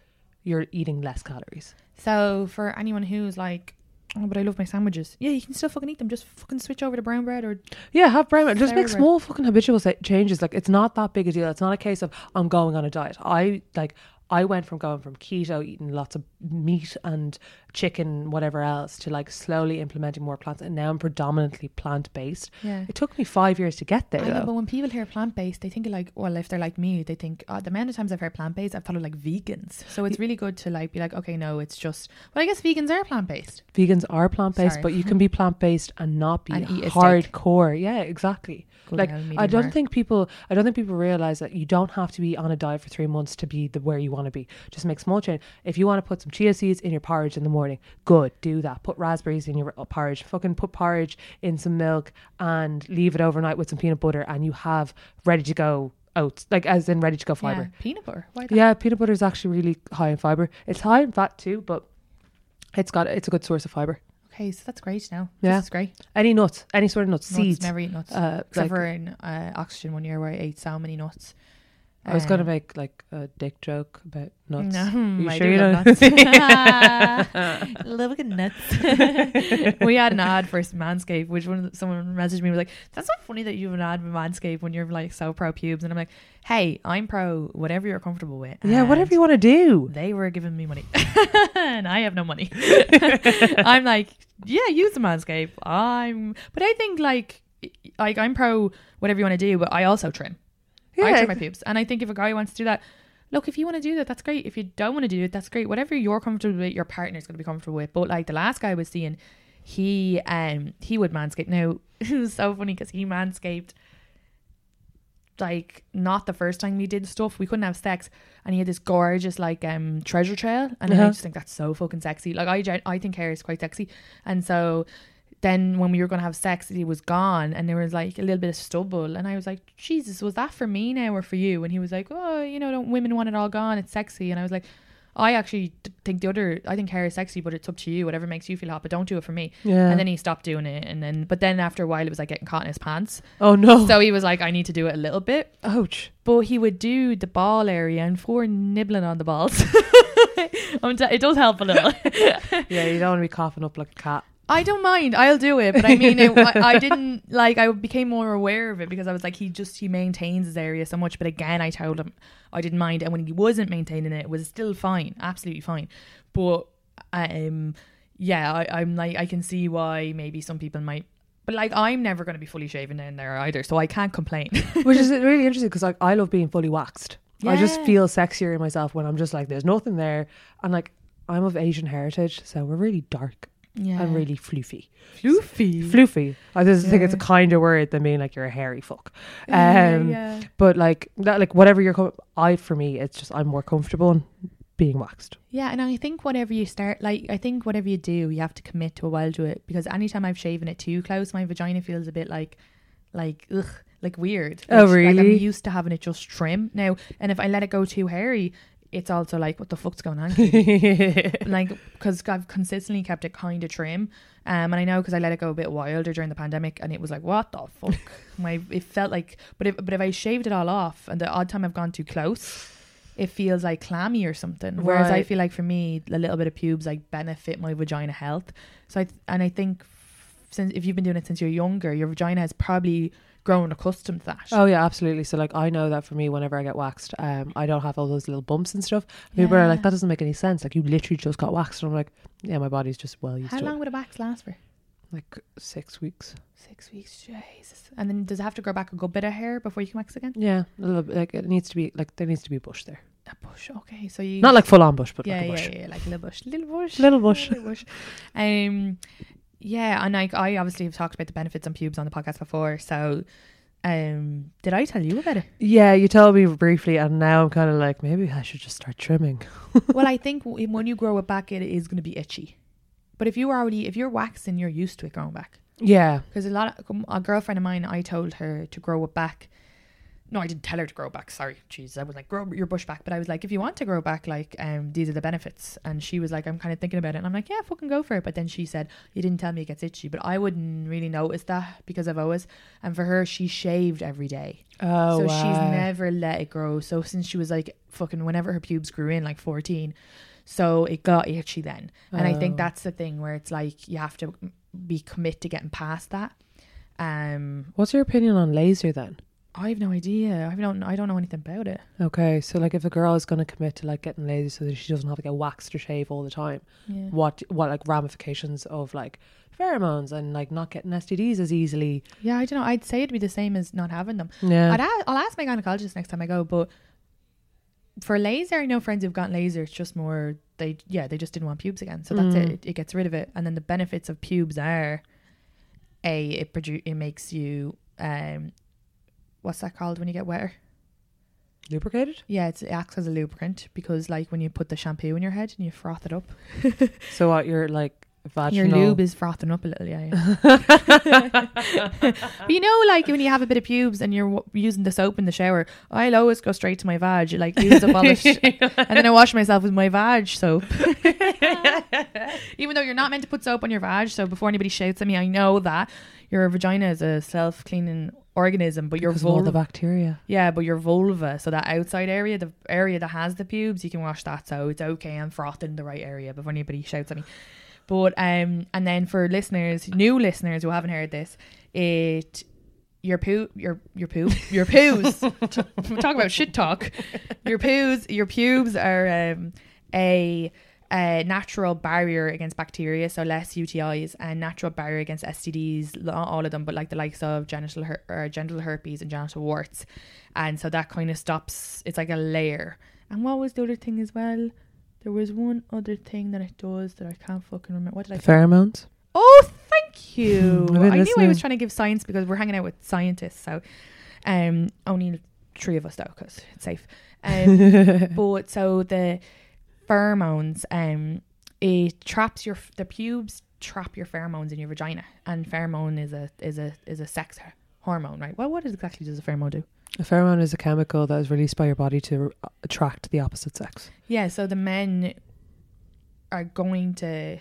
you're eating less calories. So for anyone who's like, oh, but I love my sandwiches. Yeah, you can still fucking eat them. Just fucking switch over to brown bread or Yeah, have brown bread. Just make bread. small fucking habitual sa- changes. Like it's not that big a deal. It's not a case of I'm going on a diet. I like I went from going from keto, eating lots of meat and chicken, whatever else, to like slowly implementing more plants, and now I'm predominantly plant based. yeah. It took me five years to get there, I know, but when people hear plant based, they think like, well, if they're like me, they think oh, the amount of times I've heard plant based, I've thought of like vegans. So it's really good to like be like, okay, no, it's just. Well, I guess vegans are plant based. Vegans are plant based, but you can be plant based and not be [LAUGHS] And eat a steak. hardcore. Yeah, exactly. Good like I don't rare. think people I don't think people realize that you don't have to be on a diet for three months to be the where you want to be. Just make small change. If you want to put some chia seeds in your porridge in the morning, good, do that. Put raspberries in your uh, porridge. Fucking put porridge in some milk and leave it overnight with some peanut butter, and you have ready to go oats, like as in ready to go fiber. Yeah, peanut butter. Why that? Yeah, peanut butter is actually really high in fiber. It's high in fat too, but it's got it's a good source of fiber. Okay, so that's great now. Yeah. Is great. Any nuts, any sort of nuts, Nuts, seeds. never eat nuts. Uh, Except like- for in uh, oxygen one year where I ate so many nuts. I was going to Um, make like a dick joke about nuts. No, you [LAUGHS] sure you don't? nuts. [LAUGHS] [LAUGHS] love good nuts. we had an ad for Manscaped, which one the- someone messaged me was like, "That's not funny that you have an ad with Manscaped when you're like so pro pubes." And I'm like, "Hey, I'm pro whatever you're comfortable with." yeah, whatever you want to do. They were giving me money, and I have no money. I'm like, yeah, use the Manscaped. I'm, but I think like, like I'm pro whatever you want to do, but I also trim. I Yeah. trim my pubes, and I think if a guy wants to do that, look, if you want to do that, that's great. If you don't want to do it, that's great. Whatever you're comfortable with, your partner's going to be comfortable with. But like the last guy I was seeing, he um he would manscape. Now [LAUGHS] it was so funny because he manscaped. Like not the first time we did stuff, we couldn't have sex, and he had this gorgeous like um treasure trail, and I Uh-huh. just think that's so fucking sexy. Like I I think hair is quite sexy, and so then when we were going to have sex, he was gone and there was like a little bit of stubble. And I was like, Jesus, was that for me now or for you? And he was like, Oh, you know, don't women want it all gone? It's sexy. And I was like, I actually think the other, I think hair is sexy, but it's up to you, whatever makes you feel hot, but don't do it for me. Yeah. And then he stopped doing it. And then, but then after a while, it was like getting caught in his pants. oh no. So he was like, I need to do it a little bit. Ouch. But he would do the ball area and for nibbling on the balls. [LAUGHS] I'm t- it does help a little. [LAUGHS] Yeah, you don't want to be coughing up like a cat. I don't mind. I'll do it, but I mean, it, I, I didn't [LAUGHS] like. I became more aware of it because I was like, he just he maintains his area so much. But again, I told him I didn't mind, and when he wasn't maintaining it, it was still fine, absolutely fine. But um, yeah, I, I'm like, I can see why maybe some people might. But like, I'm never going to be fully shaven down there either, so I can't complain. [LAUGHS] Which is [LAUGHS] really interesting because like I love being fully waxed. I just feel sexier in myself when I'm just like there's nothing there. And like I'm of Asian heritage, so we're really dark yeah, and really floofy. floofy. Floofy. I just think it's a kinder word than being like you're a hairy fuck. Um, yeah. But like that, like whatever you're, com- I for me, it's just I'm more comfortable in being waxed. Yeah, and I think whatever you start, like, I think whatever you do, you have to commit to a while to it because anytime I've shaven it too close, my vagina feels a bit like, like, ugh, like weird. Oh, Which, Like, I'm used to having it just trim now, and if I let it go too hairy, it's also like, what the fuck's going on? [LAUGHS] like, because I've consistently kept it kind of trim, um, and I know because I let it go a bit wilder during the pandemic, and it was like, what the fuck? [LAUGHS] my, it felt like, but if but if I shaved it all off, and the odd time I've gone too close it feels like clammy or something. Whereas I feel like for me, a little bit of pubes like benefit my vagina health. So I th- and I think since if you've been doing it since you're younger, your vagina has probably grown accustomed to that. Oh yeah, absolutely. So like I know that for me, whenever I get waxed, um, I don't have all those little bumps and stuff. People are like, that doesn't make any sense. Like you literally just got waxed, and I'm like, yeah, my body's just well used How long it. would a wax last for? Like six weeks. Six weeks, Jesus. And then does it have to grow back a good bit of hair before you can wax again? Yeah, a little bit, like it needs to be like there needs to be a bush there, A bush, okay. So you not like full on bush, but yeah, like a yeah, bush. yeah, like a little bush, little bush, Little bush. little bush. Um, yeah, and like I obviously have talked about the benefits on pubes on the podcast before. So, um, did I tell you about it? Yeah, you told me briefly, and now I'm kind of like maybe I should just start trimming. [LAUGHS] well, I think w- when you grow it back, it is going to be itchy. But if you already, if you're waxing, you're used to it growing back. Yeah, Because a lot of a girlfriend of mine, I told her to grow it back. No, I didn't tell her to grow back. Sorry, jeez, I was like grow your bush back. But I was like, if you want to grow back, like, um, these are the benefits. And she was like, I'm kind of thinking about it. And I'm like, yeah, fucking go for it. But then she said, you didn't tell me it gets itchy. But I wouldn't really notice that because I've always. And for her, she shaved every day. Oh, so she's never let it grow. So since she was like fucking whenever her pubes grew in, like 14, so it got itchy then. And I think Oh. that's the thing where it's like you have to be commit to getting past that. Um, What's your opinion on laser then? I have no idea. I don't. I don't know anything about it. Okay, so like if a girl is going to commit to like getting laser so that she doesn't have to get waxed or shave all the time, Yeah. what what like ramifications of like pheromones and like not getting STDs as easily? Yeah, I don't know. I'd say it'd be the same as not having them. Yeah, I'd a- I'll ask my gynecologist next time I go. But for laser, I know friends who've gotten laser. It's just more they yeah they just didn't want pubes again. So that's Mm. it. it. It gets rid of it. And then the benefits of pubes are, a it produ- it makes you um, what's that called when you get wetter? lubricated. Yeah, it's, it acts as a lubricant because like when you put the shampoo in your head and you froth it up, [LAUGHS] So what you're like vaginal? your lube is frothing up a little. Yeah, yeah. [LAUGHS] but you know, like when you have a bit of pubes and you're w- using the soap in the shower, I'll always go straight to my vag. Like use up all the, sh- [LAUGHS] and then I wash myself with my vag soap. Even though you're not meant to put soap on your vag, so before anybody shouts at me, I know that your vagina is a self-cleaning organism, but your because of all the vulva, bacteria. yeah, but your vulva, so that outside area, the area that has the pubes, you can wash that, so it's okay. I'm frothing the right area before anybody shouts at me. But um, and then for listeners, new listeners who haven't heard this, it your poo, your your poo, your poos. [LAUGHS] talk about shit talk. Your poos, your pubes are um, a a natural barrier against bacteria, so less UTIs, and natural barrier against STDs, not all of them, but like the likes of genital her- or genital herpes and genital warts, and so that kind of stops. It's like a layer. And what was the other thing as well? There was one other thing that it does that I can't fucking remember. What did I? Pheromones. Oh, thank you. [LAUGHS] I knew I was trying to give science because we're hanging out with scientists. So, um, only three of us though, because it's safe. Um, [LAUGHS] but so the pheromones, um, it traps your the pubes trap your pheromones in your vagina, and pheromone is a is a is a sex hormone, right? Well, what exactly does a pheromone do? A pheromone is a chemical that is released by your body to uh, attract the opposite sex. Yeah, so the men are going to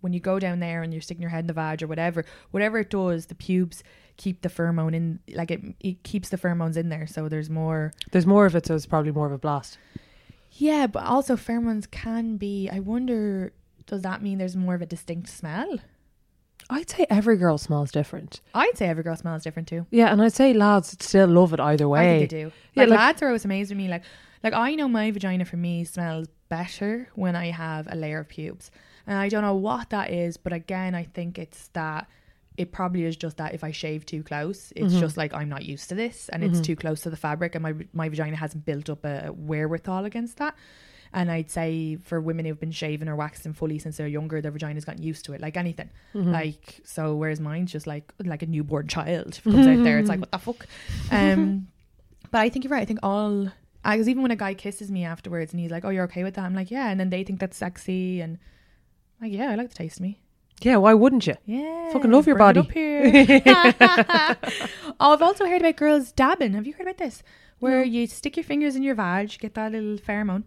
when you go down there and you're sticking your head in the vag or whatever, whatever it does, the pubes keep the pheromone in like it it keeps the pheromones in there. So there's more There's more of it, so it's probably more of a blast. Yeah, but also pheromones can be I wonder does that mean there's more of a distinct smell? I'd say every girl smells different. I'd say every girl smells different too. Yeah, and I'd say lads still love it either way. I think they do. Yeah, Like, like- lads are always amazed with me. Like, like I know my vagina for me smells better when I have a layer of pubes, and I don't know what that is. But again, I think it's that it probably is just that if I shave too close, it's Mm-hmm. just like I'm not used to this, and it's too close to the fabric, and my my vagina hasn't built up a wherewithal against that. And I'd say for women who've been shaving or waxing fully since they're younger, their vagina's gotten used to it, like anything. Mm-hmm. Like so, whereas mine's just like like a newborn child [LAUGHS] comes out there. It's like [LAUGHS] what the fuck. Um, but I think you're right. I think all Because even when a guy kisses me afterwards and he's like, "Oh, you're okay with that?" I'm like, "Yeah," and then they think that's sexy, and like, "Yeah, I like the taste of me." Yeah, why wouldn't you? Yeah, Fucking love your body. up here. [LAUGHS] [LAUGHS] oh, I've also heard about girls dabbing. Have you heard about this? Where you stick your fingers in your vag, get that little pheromone,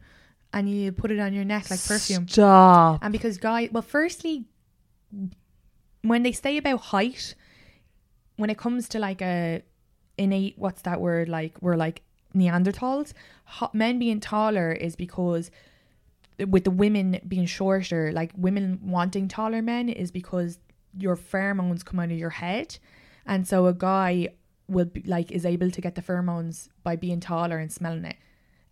and you put it on your neck like perfume. Stop. And because guys, well, firstly, when they say about height, when it comes to like a innate, what's that word? Like we're like Neanderthals. Ho- men being taller is because with the women being shorter, like women wanting taller men is because your pheromones come out of your head, and so a guy will be like is able to get the pheromones by being taller and smelling it.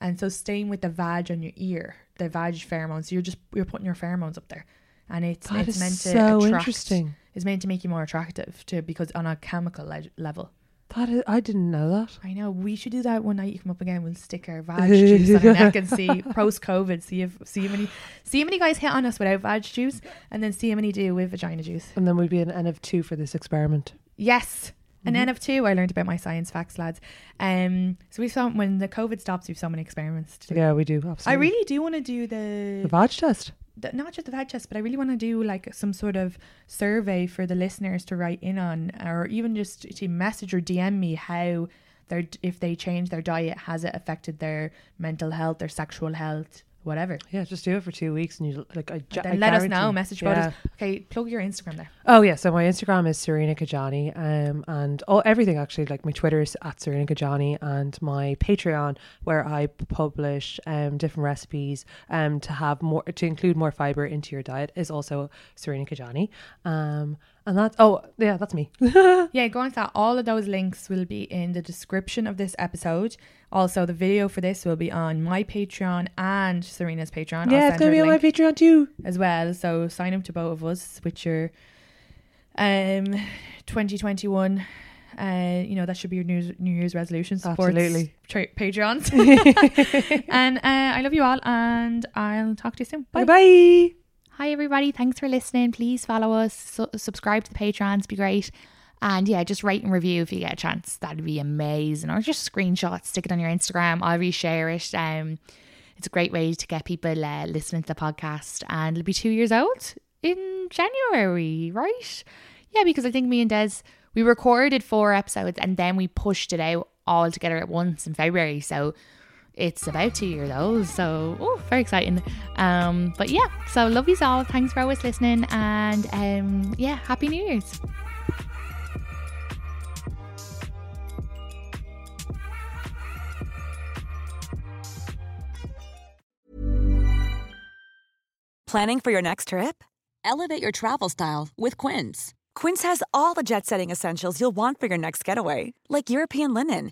And so staying with the vag on your ear, the vag pheromones, you're just you're putting your pheromones up there, and it's That it's meant to so attract, interesting. It's meant to make you more attractive to because on a chemical le- level. That is, I didn't know that. I know we should do that one night. You come up again, we'll stick our vag juice on our neck and see [LAUGHS] post COVID. See if see how many see how many guys hit on us without vag juice, and then see how many do with vagina juice. And then we'd be an N of two for this experiment. Yes. An Mm-hmm. N of two. I learned about my science facts, lads. Um, so we've when the COVID stops, we've so many experiments to do. Yeah, we do. Absolutely. I really do want to do the, the vag test. The not just the vag test, but I really want to do like some sort of survey for the listeners to write in on, or even just to message or DM me how their if they change their diet has it affected their mental health, their sexual health, whatever. Yeah, just do it for two weeks, and you like. I, Then I let us know. Message yeah. Okay, plug your Instagram there. Oh yeah, so my Instagram is Sarina Kajani, um, and oh everything actually like my Twitter is at Sarina Kajani, and my Patreon where I publish um different recipes um to have more to include more fiber into your diet is also Sarina Kajani, um, and that's oh yeah that's me. [LAUGHS] Yeah, go on to that. All of those links will be in the description of this episode. Also, the video for this will be on my Patreon and Sarina's Patreon. Yeah, it's gonna be on my Patreon too. as well. So sign up to both of us with your um 2021. Uh, you know that should be your New, New Year's resolution. Support Absolutely. tra- Patreons. [LAUGHS] [LAUGHS] and uh, I love you all, and I'll talk to you soon. Bye bye. Hi, everybody. Thanks for listening. Please follow us, su- subscribe to the Patrons, be great. And yeah, just rate and review if you get a chance. That'd be amazing. Or just screenshot, stick it on your Instagram. I'll reshare it. Um, it's a great way to get people uh, listening to the podcast. And it'll be two years old in January, right? Yeah, because I think me and Des, we recorded four episodes and then we pushed it out all together at once in February. So it's about two years old. So, oh, very exciting. Um, but yeah, so love you all. Thanks for always listening. And um, yeah, Happy New Year's. Planning for your next trip? Elevate your travel style with Quince. Quince has all the jet setting essentials you'll want for your next getaway, like European linen,